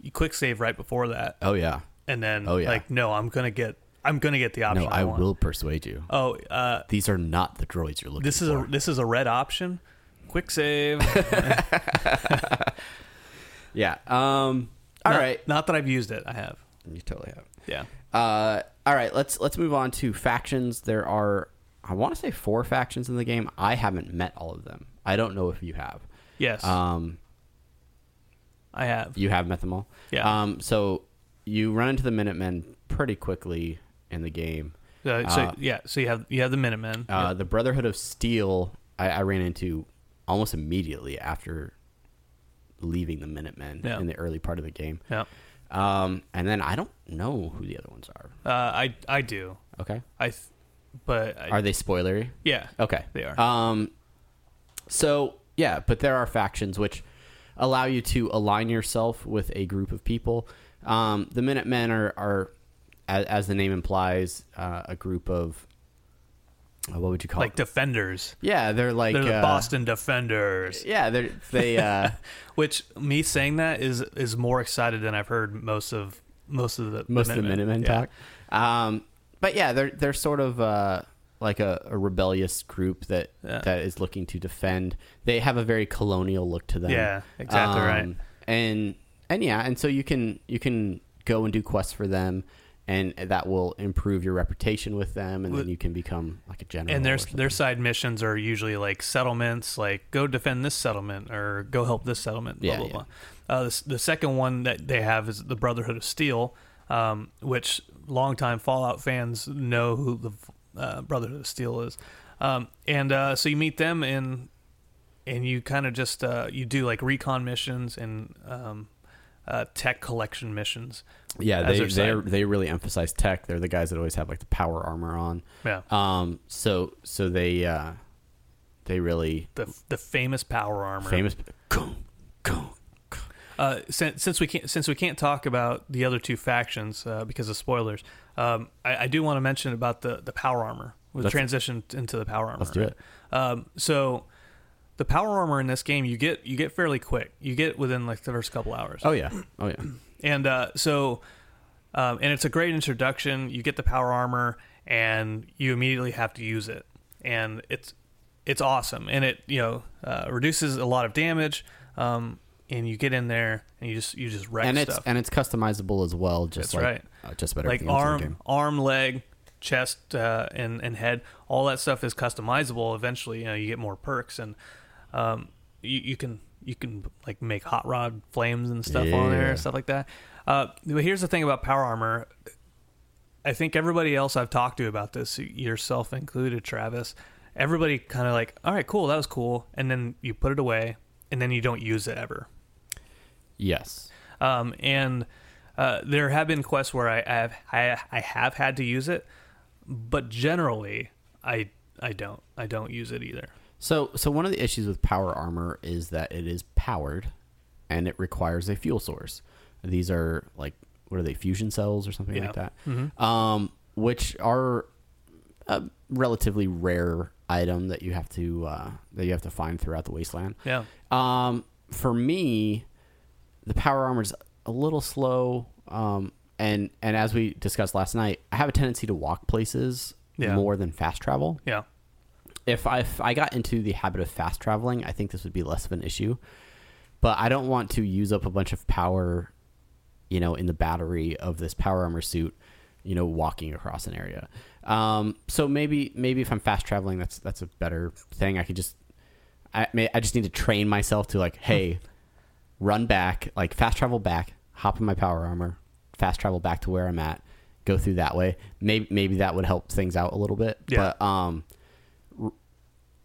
you quick save right before that, oh yeah, and then Oh, yeah. like no, I'm gonna get I'm gonna get the option. no, I want. will persuade you. Oh, uh, These are not the droids you're looking this is for. a this is a red option. Quick save. yeah. Um. All not, right. Not that I've used it. I have. You totally have. Yeah. Uh, all right, let's let's move on to factions. There are, I want to say four factions in the game. I haven't met all of them. I don't know if you have. Yes, Um, I have. you have met them all. Yeah. Um, so you run into the Minutemen pretty quickly in the game. Uh, so uh, yeah, so you have you have the Minutemen. Uh, The Brotherhood of Steel, I, I ran into almost immediately after leaving the Minutemen Yeah. in the early part of the game. yeah. Um, and then I don't know who the other ones are. Uh, I I do. Okay. I, th- but I, Are they spoilery? yeah. Okay. They are. Um so yeah, but there are factions which allow you to align yourself with a group of people. Um the Minutemen are are as, as the name implies, uh, a group of what would you call like it? defenders. yeah, they're like They're the uh, Boston Defenders. Yeah, they're they uh Which me saying that is is more excited than I've heard most of most of the most of the Minutemen Yeah. talk. Um, but yeah, they're they're sort of uh, like a, a rebellious group that Yeah. that is looking to defend. They have a very colonial look to them. Yeah, exactly right. And and yeah, and so you can you can go and do quests for them, and that will improve your reputation with them, and then you can become like a general. and their their side missions are usually like settlements, like go defend this settlement or go help this settlement. Blah Yeah, blah yeah. blah. Uh, the, the second one that they have is the Brotherhood of Steel, um, which longtime Fallout fans know who the uh, Brotherhood of Steel is. Um, and uh, so you meet them and and you kind of just uh, you do like recon missions and um, uh, tech collection missions. yeah, they they they really emphasize tech. They're the guys that always have like the power armor on. Yeah, Um, so so they uh, they really the the famous power armor. famous. Uh, since, since we can't since we can't talk about the other two factions uh, because of spoilers, um, I, I do want to mention about the, the power armor. We Let's- transition into the power armor. Let's do it. Um, so the power armor in this game you get you get fairly quick. You get within like the first couple hours. Oh yeah, oh yeah. And uh, so, um, and it's a great introduction. You get the power armor, and you immediately have to use it, and it's it's awesome, and it you know uh, reduces a lot of damage. Um, and you get in there, and you just you just wreck and it's stuff. and it's customizable as well. Just That's like, right. Uh, just about like everything else in the arm, game. arm, leg, chest, uh, and and head. All that stuff is customizable. Eventually, you know, you get more perks, and um, you, you can you can like make hot rod flames and stuff on there, Yeah. stuff like that. Uh, but here's the thing about power armor. I think everybody else I've talked to about this, yourself included, Travis, everybody kind of like, all right, cool, that was cool, and then you put it away, and then you don't use it ever. Yes. Um, and uh, there have been quests where I, I have I, I have had to use it, but generally I I don't I don't use it either. So so one of the issues with power armor is that it is powered, and it requires a fuel source. These are like what are they fusion cells or something like Yeah. that, um, which are a relatively rare item that you have to uh, that you have to find throughout the wasteland. Yeah. Um, for me, the power armor is a little slow. Um, and and as we discussed last night, I have a tendency to walk places Yeah. more than fast travel. Yeah. If I if I got into the habit of fast traveling, I think this would be less of an issue. But I don't want to use up a bunch of power, you know, in the battery of this power armor suit, you know, walking across an area. Um, so maybe maybe if I'm fast traveling, that's that's a better thing. I could just I may I just need to train myself to like, hey, run back, like fast travel back, hop in my power armor, fast travel back to where I'm at, go through that way. Maybe maybe that would help things out a little bit. Yeah. But um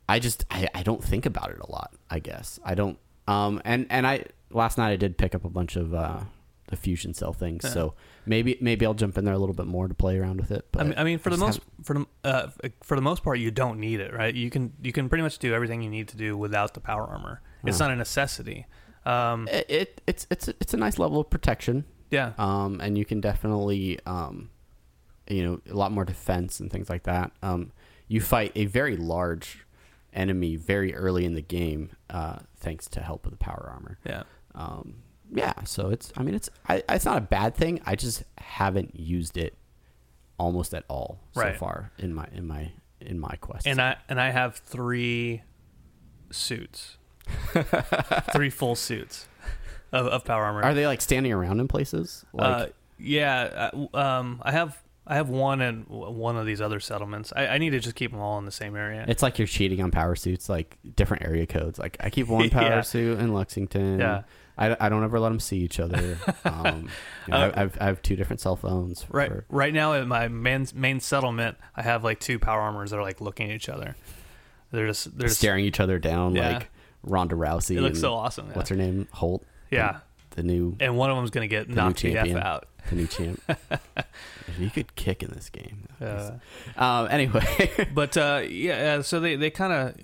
I just I, I don't think about it a lot, I guess. I don't um and and I last night I did pick up a bunch of uh the fusion cell things. So maybe maybe I'll jump in there a little bit more to play around with it. But I mean, I mean for the just most for the uh, for the most part you don't need it, right? You can you can pretty much do everything you need to do without the power armor. It's not a necessity. Um, it, it it's it's it's a nice level of protection. yeah. um, and you can definitely, um, you know, a lot more defense and things like that. Um, you fight a very large enemy very early in the game, uh, thanks to help of the power armor. yeah. Um, yeah, so it's, I mean, it's, I, it's not a bad thing. I just haven't used it almost at all Right. so far in my, in my, in my quest. And I and I have three suits, three full suits of, of power armor. are they like standing around in places? Like, uh, yeah, uh, um, I have I have one in one of these other settlements. I, I need to just keep them all in the same area. It's like you're cheating on power suits, like different area codes. Like I keep one power Yeah. suit in Lexington. Yeah. I, I don't ever let them see each other. Um, you know, Uh, I, I've, I have two different cell phones. right for- right now in my main main settlement, I have like two power armors that are like looking at each other. They're just they're just, staring each other down Yeah. like Ronda Rousey. It looks and- so awesome. Yeah. What's her name? Holm. Yeah. The, new and one of them's gonna get knocked the f champion. out. the new champ. you could kick in this game. Uh, um, anyway, but uh, yeah, uh, so they, they kind of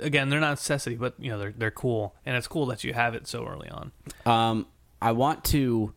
again they're not necessity, but you know they're they're cool, and it's cool that you have it so early on. Um, I want to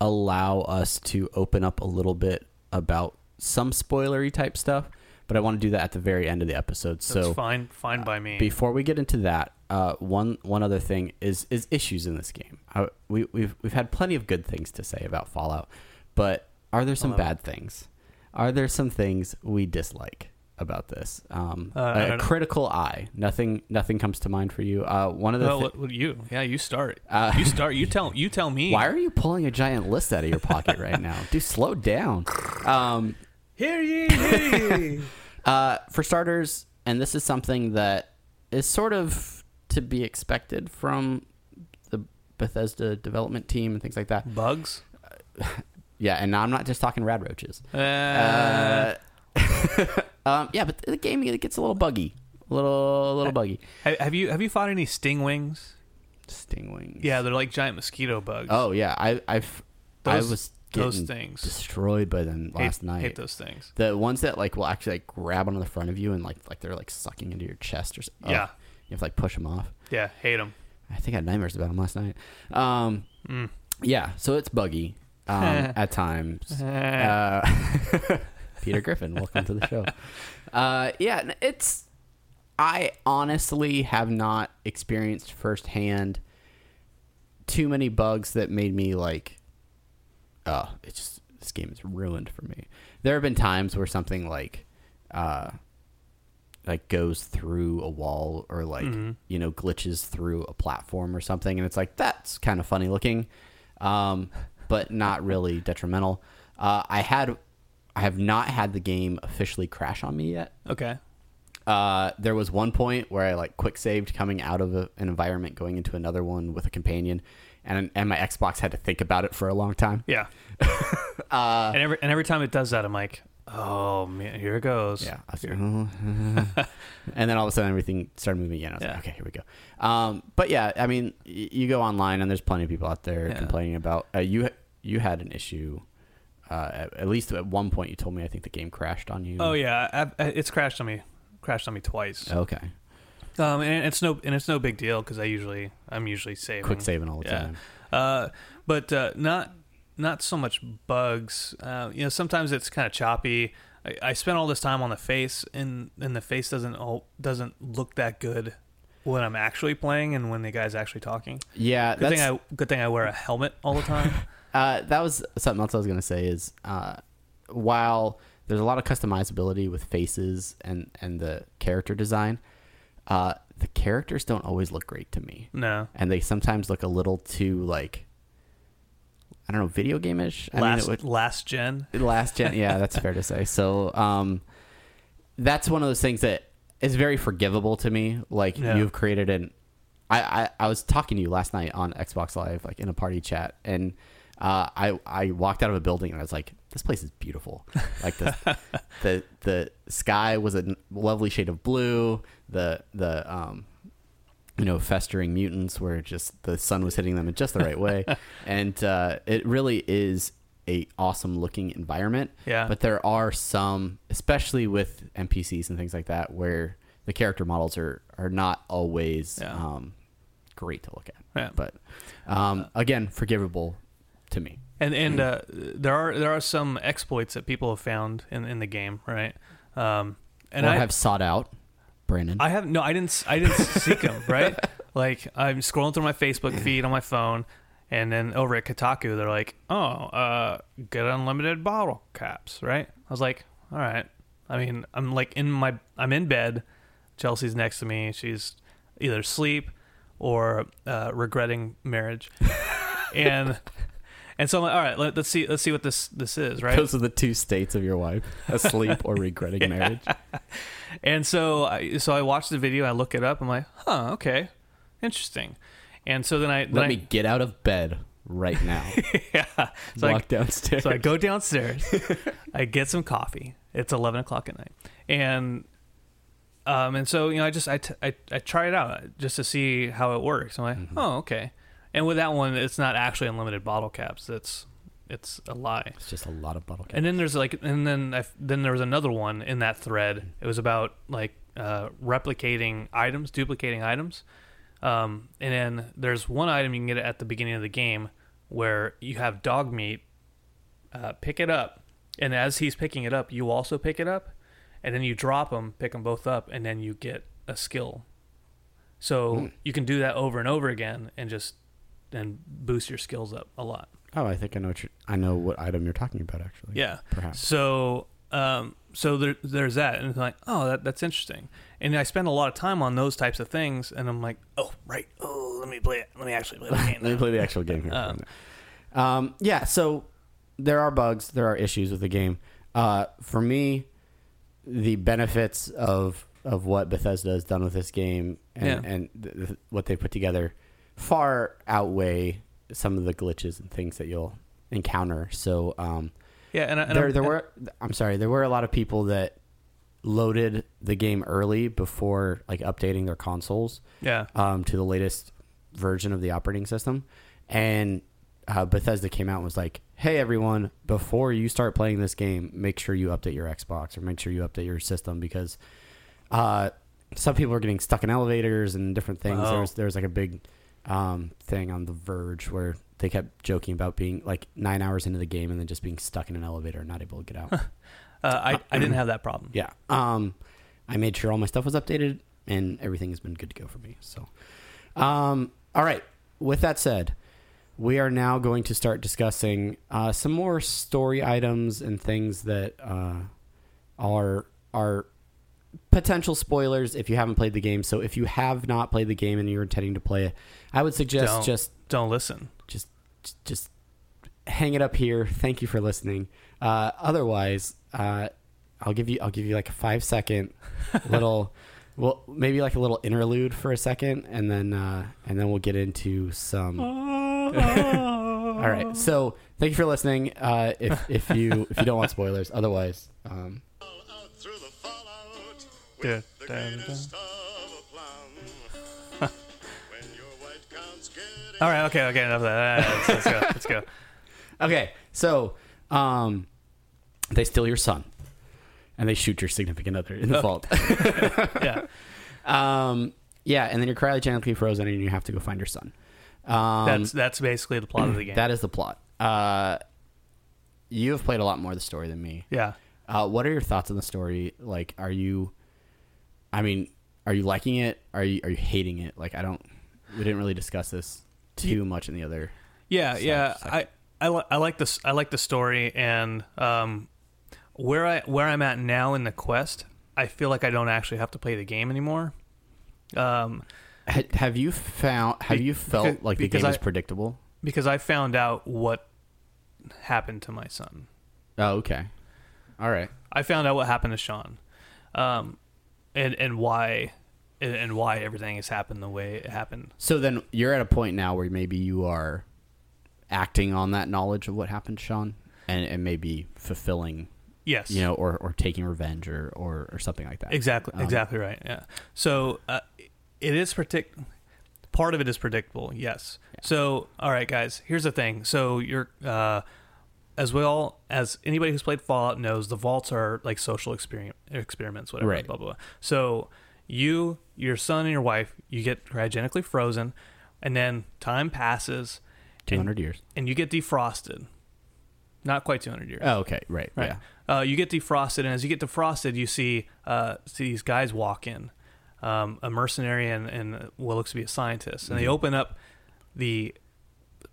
allow us to open up a little bit about some spoilery type stuff, but I want to do that at the very end of the episode. That's so fine, fine by me. before we get into that, uh, one one other thing is is issues in this game. I, we we've we've had plenty of good things to say about Fallout, but are there some it. bad things? Are there some things we dislike about this. Um, Uh, a know. critical eye. Nothing. Nothing comes to mind for you. Uh, one of the. Well, thi- you? Yeah, you start. Uh, you start. You tell. You tell me. why are you pulling a giant list out of your pocket right now, dude? Slow down. Um, Hear ye, hear ye. Uh, for starters, and this is something that is sort of to be expected from the Bethesda development team and things like that. Bugs. Yeah, and now I'm not just talking rad roaches. Uh, Uh, um, yeah, but the game it gets a little buggy, a little, a little buggy. have you have you fought any stingwings? Stingwings. Yeah, they're like giant mosquito bugs. Oh yeah, I I've Those- I was those things. destroyed by them hate, last night. Hate those things. The ones that like will actually like grab onto the front of you and like like they're like sucking into your chest or something. Yeah. you have to like push them off. Yeah, hate them. I think I had nightmares about them last night. Um, Mm. yeah, so it's buggy um, at times. Uh, Peter Griffin, welcome to the show. Uh, yeah, it's. I honestly have not experienced firsthand too many bugs that made me like, oh, it's just this game is ruined for me. There have been times where something like, uh, like goes through a wall or like you know glitches through a platform or something, and it's like that's kind of funny looking, um, but not really detrimental. Uh, I had, I have not had the game officially crash on me yet. Okay. Uh, there was one point where I like quick saved coming out of a, an environment going into another one with a companion, and and my Xbox had to think about it for a long time. Yeah. Uh, and every and every time it does that, I'm like, oh man, here it goes. Yeah. I was "Oh." and then all of a sudden everything started moving again. I was Yeah. like, okay, here we go. Um, but yeah, I mean, y- you go online and there's plenty of people out there Yeah. complaining about uh, you. You had an issue. Uh, at, at least at one point, you told me I think the game crashed on you. Oh yeah, I, I, it's crashed on me. Crashed on me twice. Okay. Um, and it's no and it's no big deal because I usually I'm usually saving Quick saving all the Yeah. time. Uh, but uh, not not so much bugs. Uh, you know, sometimes it's kind of choppy. I, I spent all this time on the face, and and the face doesn't all, doesn't look that good when I'm actually playing and when the guy's actually talking. Yeah, Good thing I good thing I wear a helmet all the time. Uh, that was something else I was gonna say is uh, while there's a lot of customizability with faces and and the character design, uh, the characters don't always look great to me, no, and they sometimes look a little too like I don't know, video game-ish. Last mean, it last gen. last gen. Yeah, that's fair to say. So, um, that's one of those things that is very forgivable to me. Like Yeah. you've created an. I, I I was talking to you last night on Xbox Live, like in a party chat, and uh, I I walked out of a building and I was like, this place is beautiful. Like the the the sky was a lovely shade of blue. The the um you know, festering mutants where just the sun was hitting them in just the right way. and uh, it really is a awesome looking environment. Yeah. But there are some, especially with NPCs and things like that, where the character models are, are not always Yeah. um, great to look at. Yeah. But um, again, forgivable to me. And and uh, there are there are some exploits that people have found in, in the game, right? Um, and or I have sought out, Brandon. I have no, I didn't, s- I didn't seek them, right? Like I'm scrolling through my Facebook feed on my phone, and then over at Kotaku, they're like, "Oh, uh, get unlimited bottle caps," right? I was like, "All right." I mean, I'm like in my, I'm in bed. Chelsea's next to me. She's either asleep or uh, regretting marriage, and and so I'm like, "All right, let, let's see, let's see what this this is," right? Those are the two states of your wife: asleep or regretting marriage. And so I so I watch the video, I look it up, I'm like, huh, okay, interesting. And so then I then Let I, me get out of bed right now. yeah. So I, downstairs. so I go downstairs, I get some coffee. It's eleven o'clock at night, and um and so you know I just I, t- I I try it out just to see how it works. I'm like, Mm-hmm. oh okay. And with that one, it's not actually unlimited bottle caps. It's it's a lie. It's just a lot of bottle caps. And then there's like, and then I, then there was another one in that thread. It was about like uh, replicating items, duplicating items. Um, and then there's one item you can get at the beginning of the game where you have Dogmeat. Uh, pick it up, and as he's picking it up, you also pick it up, and then you drop them, pick them both up, and then you get a skill. So you can do that over and over again, and just and boost your skills up a lot. Oh, I think I know what you're, I know what item you're talking about. Actually, Yeah. perhaps. So, um, so there, there's that, and it's like, oh, that, that's interesting. And I spend a lot of time on those types of things, and I'm like, oh, right, oh, let me play it. Let me actually play the game. Let me play the actual game here. Um. Um, yeah, so there are bugs, there are issues with the game. Uh, for me, the benefits of of what Bethesda has done with this game and, Yeah. and th- th- what they put together far outweigh some of the glitches and things that you'll encounter. So um, Yeah, and, and there, I'm- there were I'm sorry, there were a lot of people that loaded the game early before like updating their consoles yeah, um, to the latest version of the operating system, and uh, Bethesda came out and was like, "Hey everyone, before you start playing this game, make sure you update your Xbox or make sure you update your system because uh, some people are getting stuck in elevators and different things. Oh. There was there was like a big um, thing on The Verge where they kept joking about being like nine hours into the game and then just being stuck in an elevator and not able to get out. uh, I I didn't have that problem. Yeah. Um, I made sure all my stuff was updated, and everything has been good to go for me. So, um, all right. With that said, we are now going to start discussing uh, some more story items and things that uh, are are potential spoilers if you haven't played the game. So, if you have not played the game and you're intending to play it, I would suggest Don't just don't listen. just just hang it up here. Thank you for listening. Uh, otherwise, uh, I'll give you I'll give you like a five second little, well maybe like a little interlude for a second, and then uh, and then we'll get into some. All right. So thank you for listening. Uh, if if you if you don't want spoilers, otherwise. Um, white counts get All right, okay, okay, enough of that. Let's, let's go. Let's go. okay. So um, they steal your son, and they shoot your significant other in the vault. Yeah, Um, yeah, and then you're cryogenically frozen, and you have to go find your son. Um, that's that's basically the plot of the game. that is the plot. Uh, you have played a lot more of the story than me. yeah. Uh, what are your thoughts on the story? Like, are you? I mean, are you liking it? Are you are you hating it? Like, I don't. We didn't really discuss this too much in the other. Yeah, Side- yeah. side. I I, li- I like this. I like the story and um, where I where I'm at now in the quest. I feel like I don't actually have to play the game anymore. Um, Ha- Have you found? Have you felt because- like the game I- is predictable? because I found out what happened to my son. Oh, okay. All right. I found out what happened to Shaun, um, and and why, and, and why everything has happened the way it happened. So then you're at a point now where maybe you are acting on that knowledge of what happened Shaun, and and maybe fulfilling Yes, you know, or, or taking revenge or, or, or something like that. Exactly. Um, exactly right. Yeah. So uh, it is predict. Part of it is predictable. Yes. So all right, guys. Here's the thing. So you're uh, as well as anybody who's played Fallout knows, the vaults are like social experiment experiments, whatever. Right. Blah blah. blah. So you, your son, and your wife, you get cryogenically frozen, and then time passes, Two hundred years. and you get defrosted. Not quite 200 years. Oh, okay, right, Right. yeah. Uh, you get defrosted, and as you get defrosted, you see uh, see these guys walk in, um, a mercenary and, and what looks to be a scientist, and they Mm-hmm. open up the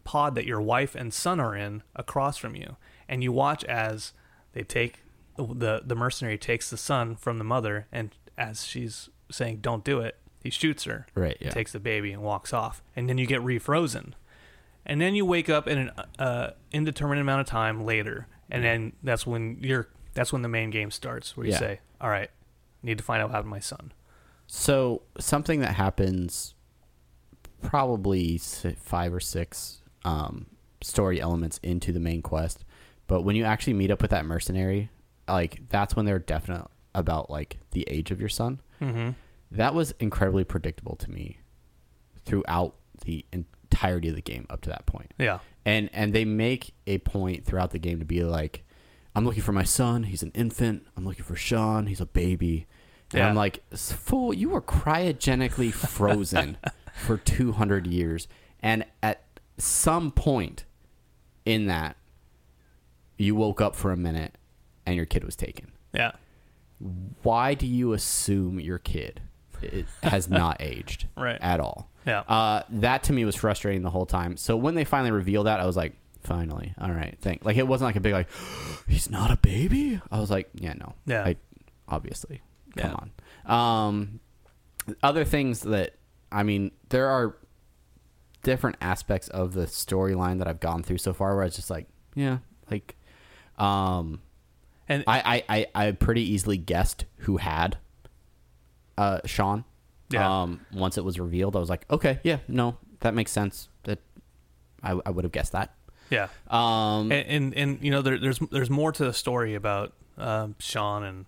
pod that your wife and son are in across from you, and you watch as they take the the mercenary takes the son from the mother, and as she's saying, "Don't do it," he shoots her, Right, yeah. takes the baby and walks off, and then you get refrozen and then you wake up in an uh, indeterminate amount of time later, and then that's when you're that's when the main game starts, where you Yeah. say, "All right, need to find out what happened to my son." So something that happens, probably five or six um, story elements into the main quest, but when you actually meet up with that mercenary, like that's when they're definite about like the age of your son. Mm-hmm. That was incredibly predictable to me throughout the entirety of the game up to that point. Yeah, and and they make a point throughout the game to be like i'm looking for my son he's an infant i'm looking for Shaun he's a baby and Yeah. i'm like fool you were cryogenically frozen for 200 years and at some point in that you woke up for a minute and your kid was taken yeah, why do you assume your kid it has not aged Right. at all Yeah. uh, that to me was frustrating the whole time so when they finally revealed that i was like Finally. All right. Thank. Like it wasn't like a big like. He's not a baby. I was like, yeah, no. Yeah. Obviously. Come Yeah. on. Um, other things that I mean, there are different aspects of the storyline that I've gone through so far where I was just like, yeah, like, um, And I, I, I, I pretty easily guessed who had uh, Shaun. Yeah. Um, once it was revealed, I was like, okay, yeah, no, that makes sense. That I, I would have guessed that. yeah. Um, and, and and you know there, there's there's more to the story about um, Shaun and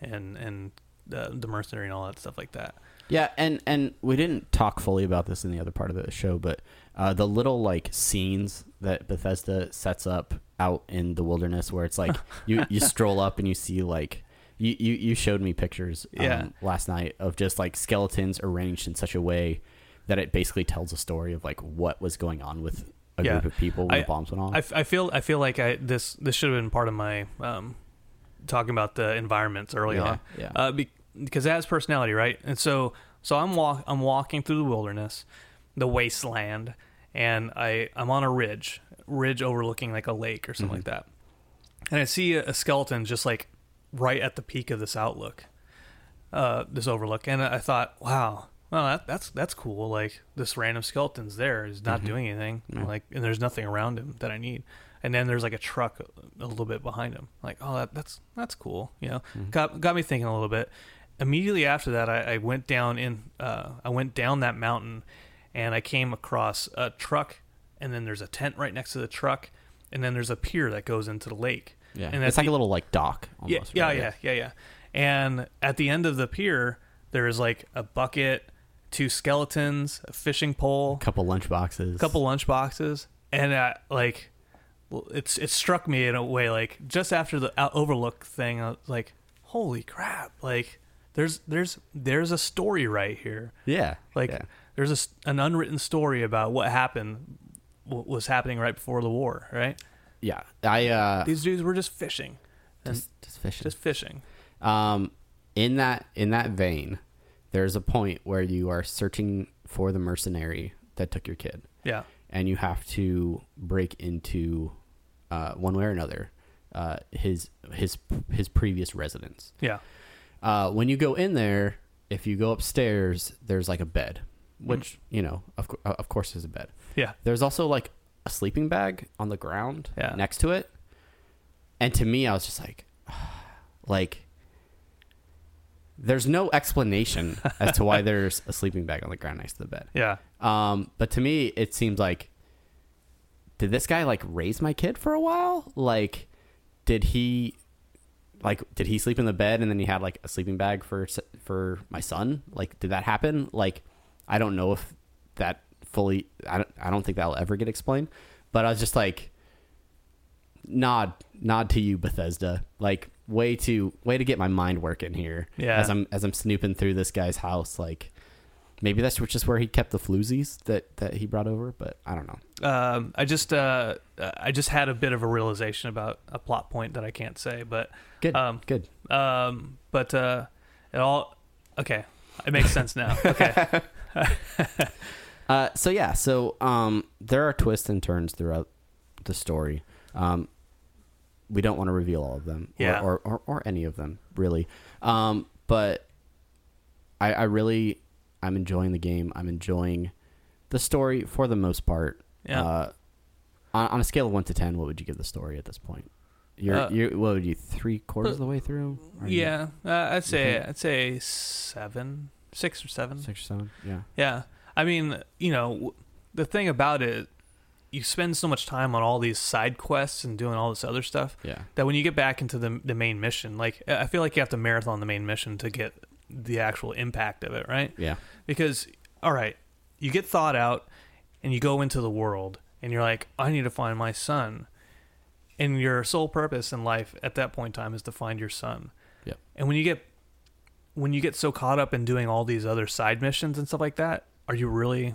and and the, the mercenary and all that stuff like that. Yeah, and and we didn't talk fully about this in the other part of the show, but uh, the little like scenes that Bethesda sets up out in the wilderness, where it's like you you stroll up and you see like you you, you showed me pictures um, Yeah. last night of just like skeletons arranged in such a way that it basically tells a story of like what was going on with a Yeah. group of people when I- the bombs went off. I, I feel I feel like I this this should have been part of my um, talking about the environments early Yeah, on. yeah. Uh, be, because it has personality, right? And so so I'm walk I'm walking through the wilderness, the wasteland, and I I'm on a ridge ridge overlooking like a lake or something mm-hmm. like that, and I see a, a skeleton just like right at the peak of this outlook, uh, this overlook, and I thought, wow. Well, that, that's that's cool. Like this random skeleton's there, he's not mm-hmm. doing anything. Like, and there's nothing around him that I need. And then there's like a truck a, a little bit behind him. Like, oh, that, that's that's cool. You know, mm-hmm. got got me thinking a little bit. Immediately after that, I, I went down in uh, I went down that mountain, and I came across a truck, and then there's a tent right next to the truck, and then there's a pier that goes into the lake. yeah, and it's like the- a little like dock. yeah, Almost, yeah, right? yeah, yeah, yeah. And at the end of the pier, there is like a bucket, two skeletons, a fishing pole, A couple lunch boxes. a couple lunch boxes, and uh, like, it's it struck me in a way like just after the overlook thing, I was like, holy crap! Like, there's there's there's a story right here. Yeah, Like, yeah. there's a an unwritten story about what happened, what was happening right before the war. Right? yeah. I uh, These dudes were just fishing, just just fishing. just fishing. Um, in that in that vein, there's a point where you are searching for the mercenary that took your kid, Yeah. and you have to break into uh, one way or another uh, his his his previous residence. Yeah. Uh, when you go in there, if you go upstairs, there's like a bed, which you know, of cour- of course, there's a bed. Yeah. There's also like a sleeping bag on the ground Yeah. next to it. And to me, I was just like, like, there's no explanation as to why there's a sleeping bag on the ground next to the bed. Yeah. Um, but to me, it seems like, did this guy like raise my kid for a while? Like, did he, like, did he sleep in the bed and then he had like a sleeping bag for for my son? Like, did that happen? Like, I don't know if that fully. I don't. I don't think that'll ever get explained. But I was just like, nod, nod to you, Bethesda. Like, way to way to get my mind working here. Yeah. As I'm as I'm snooping through this guy's house, like. Maybe that's just where he kept the floozies that, that he brought over, but I don't know. Um, I just uh, I just had a bit of a realization about a plot point that I can't say, but Good, Um, good. um, but uh, it all okay. It makes sense now. Okay. Uh, so yeah, so um, there are twists and turns throughout the story. Um, we don't want to reveal all of them, or, Yeah. or, or, or any of them really. Um, but I, I really, I'm enjoying the game. I'm enjoying the story for the most part. Yeah. Uh, on, on a scale of one to ten, what would you give the story at this point? You're, Uh, you're what would you three quarters of the way through? Are you yeah, uh, I'd say? I'd say seven, six or seven. six or seven. Yeah. Yeah. I mean, you know, the thing about it, you spend so much time on all these side quests and doing all this other stuff Yeah. that when you get back into the the main mission, like I feel like you have to marathon the main mission to get the actual impact of it, right? Yeah. Because all right, you get thought out and you go into the world and you're like, I need to find my son. And your sole purpose in life at that point in time is to find your son. Yep. And when you get when you get so caught up in doing all these other side missions and stuff like that, are you really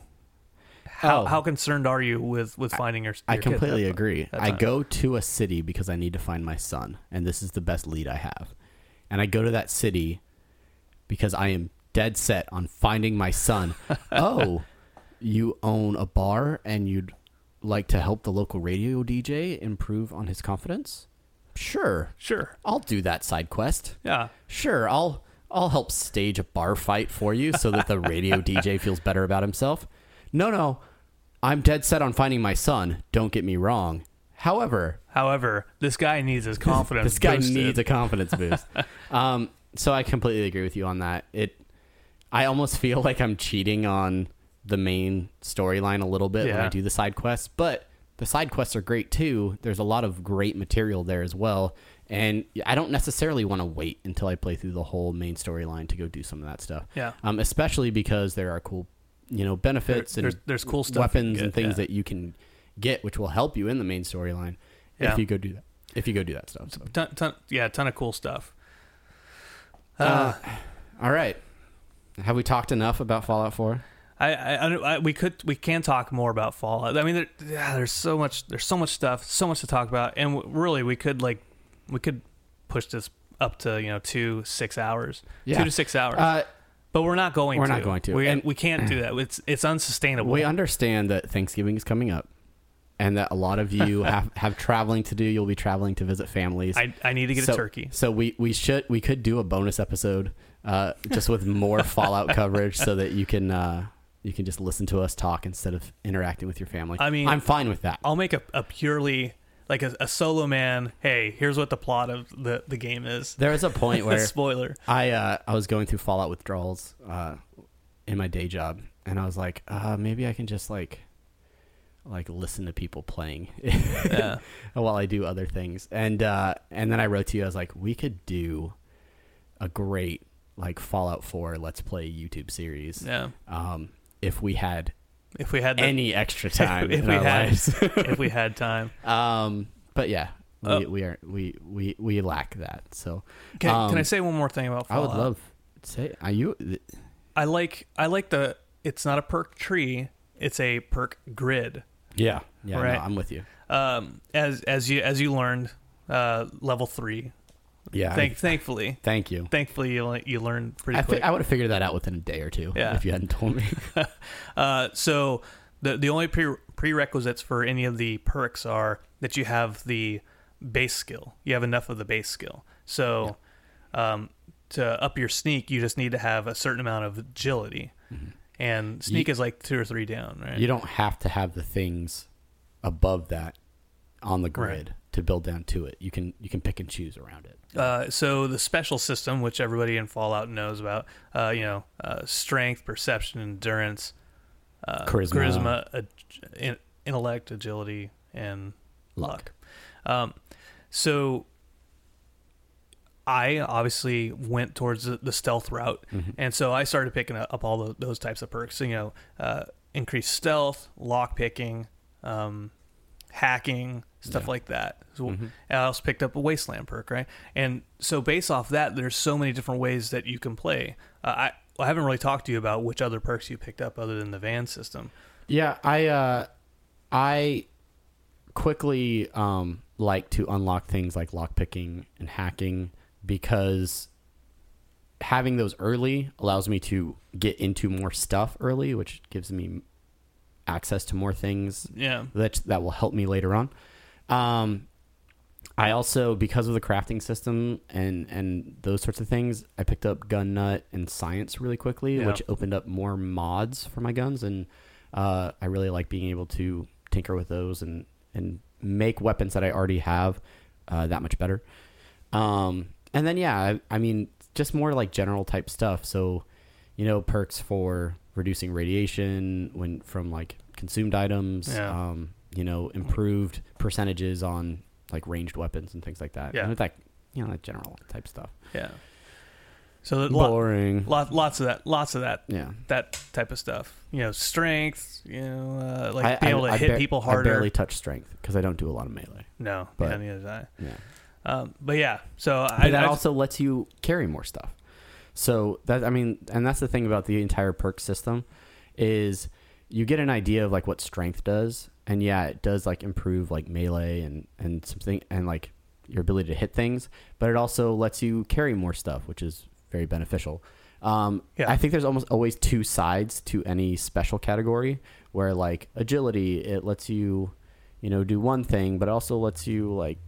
how Oh. how concerned are you with with finding your? I your kid completely that- agree. that I go to a city because I need to find my son, and this is the best lead I have. And I go to that city because I am dead set on finding my son. oh, you own a bar and you'd like to help the local radio DJ improve on his confidence? Sure. Sure. I'll do that side quest. Yeah. Sure, I'll I'll help stage a bar fight for you so that the radio DJ feels better about himself. No, no. I'm dead set on finding my son, don't get me wrong. However, However, this guy needs his confidence. this guy boosted. needs a confidence boost. um, so I completely agree with you on that. It, I almost feel like I'm cheating on the main storyline a little bit when I do the side quests, but the side quests are great too. There's a lot of great material there as well, and I don't necessarily want to wait until I play through the whole main storyline to go do some of that stuff. Yeah. Um, especially because there are cool, you know, benefits There- and there's- there's cool stuff weapons and things yeah. that you can get, which will help you in the main storyline Yeah. if you go do that. If you go do that stuff. So. ton, ton, yeah, a ton of cool stuff. Uh, all right. Have we talked enough about Fallout 4? I, I, I, we could, we can talk more about Fallout. I mean, there, yeah, there's so much, there's so much stuff, so much to talk about, and w- really, we could like, we could push this up to you know two six hours, Yeah. two to six hours, Uh, but we're not going. we're to. not going to. We, And- we can't do that. It's it's unsustainable. we understand that Thanksgiving is coming up and that a lot of you have, have traveling to do. You'll be traveling to visit families. I, I need to get so, a turkey. So we, we should we could do a bonus episode uh, just with more Fallout coverage so that you can uh, you can just listen to us talk instead of interacting with your family. I mean- I'm fine with that. I'll make a, a purely like a, a solo man. Hey, here's what the plot of the the game is. There is a point where Spoiler. I uh, I was going through Fallout withdrawals uh, in my day job, and I was like, uh, maybe I can just like like listen to people playing Yeah. while I do other things. And uh, and then I wrote to you, I was like, we could do a great like Fallout Four Let's Play YouTube series. Yeah. Um, if we had If we had the, any extra time if in we our had lives. if we had time. um, but yeah. We, Oh. we are we, we we lack that so Can, um, can I say one more thing about I would love to say are you I like I like the it's not a perk tree, it's a perk grid. Yeah, yeah, no, Right. I'm with you. Um, as as you as you learned, uh, level three. Yeah, Thank, I- thank,fully, thank you. thankfully you le- you learned pretty I, quick. fi- I would have figured that out within a day or two Yeah. if you hadn't told me. Uh, so the the only pre- prerequisites for any of the perks are that you have the base skill. You have enough of the base skill. So um, to up your sneak, you just need to have a certain amount of agility, and sneak is like two or three down, right? you don't have to have the things above that on the grid Right. to build down to it. You can you can pick and choose around it. Uh, so the special system, which everybody in Fallout knows about, uh, you know, uh, strength, perception, endurance, uh, Charisma. charisma, ag- intellect, agility, and luck. Um, so I obviously went towards the, the stealth route, and so I started picking up all tho- those types of perks. So, you know, uh, increased stealth, lock picking, um, hacking, stuff like that. So, and I also picked up a wasteland perk, right? And so, based off that, there's so many different ways that you can play. Uh, I I haven't really talked to you about which other perks you picked up other than the VATS system. Yeah, I uh, I quickly um, like to unlock things like lockpicking and hacking because having those early allows me to get into more stuff early, which gives me access to more things Yeah. that that will help me later on. Um, I also, because of the crafting system and and those sorts of things, I picked up gun nut and science really quickly, Yeah. which opened up more mods for my guns, and uh, I really like being able to tinker with those and and make weapons that I already have uh, that much better. Um, and then yeah, I, I mean, just more like general type stuff. So, you know, perks for reducing radiation when from like consumed items. Yeah. Um, you know, improved percentages on like ranged weapons and things like that. Yeah. And that you know, like general type stuff. Yeah. So Boring. lot, lots of that, lots of that, Yeah. that type of stuff. You know, strength. You know, uh, like I, being able to I- I hit bar- people harder. I barely touch strength because I don't do a lot of melee. no, but- yeah, neither do I. Yeah. Um, but yeah, so But I, that I also lets you carry more stuff. So that I mean, and that's the thing about the entire perk system is you get an idea of like what strength does, and yeah, it does like improve like melee and and something and like your ability to hit things, but it also lets you carry more stuff, which is very beneficial. Um, Yeah. I think there's almost always two sides to any special category where like agility it lets you you know do one thing but also lets you like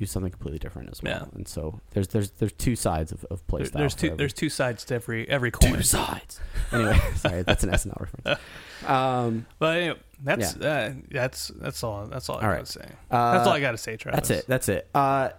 do something completely different as well Yeah. and so there's there's there's two sides of, of play There- style there's two there's two sides to every every coin. two sides anyway sorry that's an snl reference um But anyway, that's uh, that's that's all that's all I All gotta say. Uh, that's all I gotta say, Travis. that's it that's it uh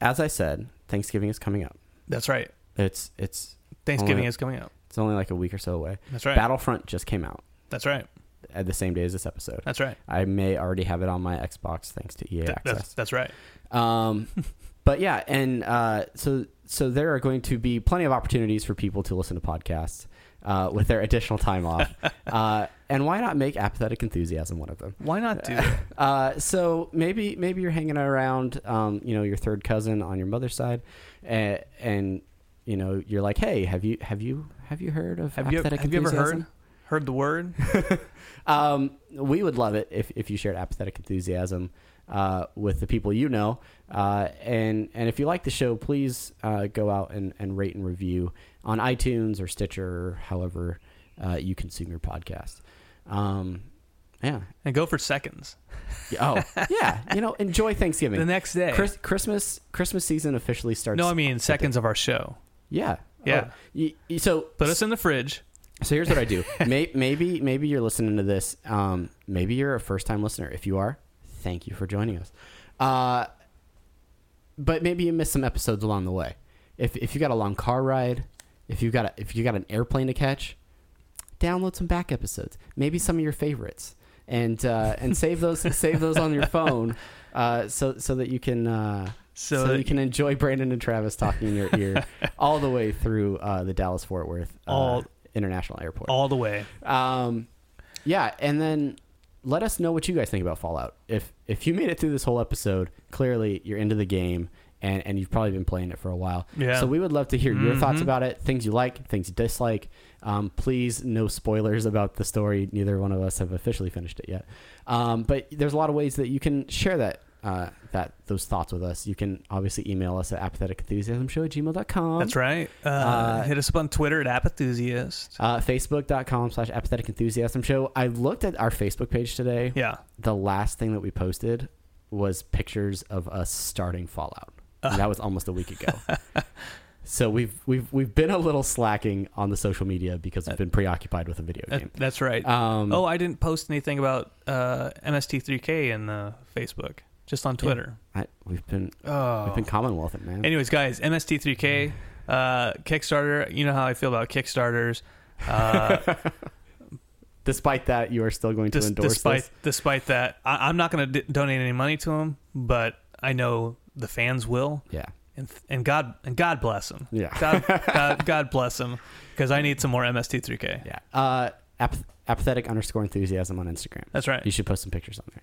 as i said thanksgiving is coming up That's right. it's it's Thanksgiving Only- is coming up. it's only like a week or so away That's right. battlefront just came out That's right. At the same day as this episode That's right. i may already have it on my xbox thanks to ea Th- access that's that's right. Um, but yeah, and uh, so so there are going to be plenty of opportunities for people to listen to podcasts uh, with their additional time off. uh, and why not make apathetic enthusiasm one of them? Why not do? Uh, so maybe maybe you're hanging around, um, you know, your third cousin on your mother's side, and, and you know you're like, hey, have you have you have you heard of Have you apathetic have you ever enthusiasm? heard heard the word? Um, we would love it if, if you shared apathetic enthusiasm uh, with the people you know. Uh, and and if you like the show, please uh, go out and, and rate and review on iTunes or Stitcher or however uh, you consume your podcast. Um, yeah. And go for seconds. Oh, yeah. You know, enjoy Thanksgiving. The next day. Chris, Christmas Christmas season officially starts. No, I mean seconds of our show. yeah, Yeah. Oh, so Put us in the fridge. So here's what I do. May, maybe maybe you're listening to this. Um, maybe you're a first time listener. If you are, thank you for joining us. Uh, but maybe you missed some episodes along the way. If if you got a long car ride, if you got a, if you got an airplane to catch, download some back episodes. Maybe some of your favorites, and uh, and save those save those on your phone, uh, so so that you can. Uh, So so, you can enjoy Brandon and Travis talking in your ear all the way through uh, the Dallas Fort Worth uh, All- International Airport. All the way. Um, yeah, and then let us know what you guys think about Fallout. If if you made it through this whole episode, clearly you're into the game and and you've probably been playing it for a while. Yeah. So we would love to hear your thoughts Mhm. about it, things you like, things you dislike. Um, please, no spoilers about the story. Neither one of us have officially finished it yet. Um, but there's a lot of ways that you can share that. Uh, that those thoughts with us. You can obviously email us at apatheticenthusiasmshow at gmail.com. That's right. Uh, uh, hit us up on Twitter at Apathusiast. Uh, Facebook.com slash apathetic enthusiasm show. I looked at our Facebook page today. Yeah. The last thing that we posted was pictures of us starting Fallout. And that was almost a week ago. so we've we've we've been a little slacking on the social media because we've been preoccupied with a video game. that's right. Um, oh, I didn't post anything about uh, MST3K in the Facebook, just on Twitter. I, we've been Oh. we've been Commonwealthing, man. Anyways, guys, MST3K, uh, Kickstarter. You know how I feel about Kickstarters. Uh, Despite that, you are still going to dis- endorse despite this. despite that, I, I'm not going to d- donate any money to them, but I know the fans will. Yeah. And, and God and God bless them. Yeah. God God, God bless them because I need some more MST3K. Yeah. Uh, ap- apathetic underscore enthusiasm on Instagram. That's right. You should post some pictures on there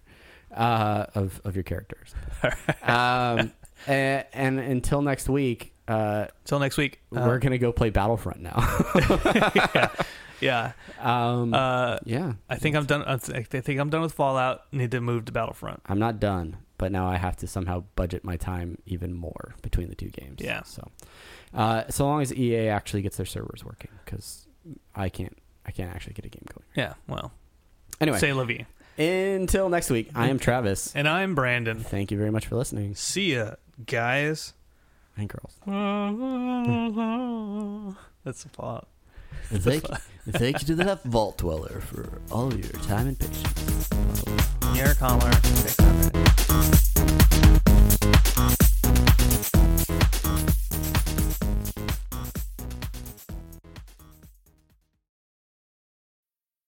uh, of of your characters. um, and, and until next week, uh, Till next week. uh, we're gonna go play Battlefront now. yeah. Yeah. um, Uh, yeah, I think I'm done. I think I'm done with Fallout. Need to move to Battlefront. I'm not done, but now I have to somehow budget my time even more between the two games. Yeah. So, uh, so long as EA actually gets their servers working, because I can't, I can't actually get a game going. Yeah. Well. Anyway, Say la vie. Until next week, I am Travis. And I'm Brandon. Thank you very much for listening, See ya, guys. and girls. That's a plot. Thank you, thank you to the vault dweller for all of your time and patience. Your caller.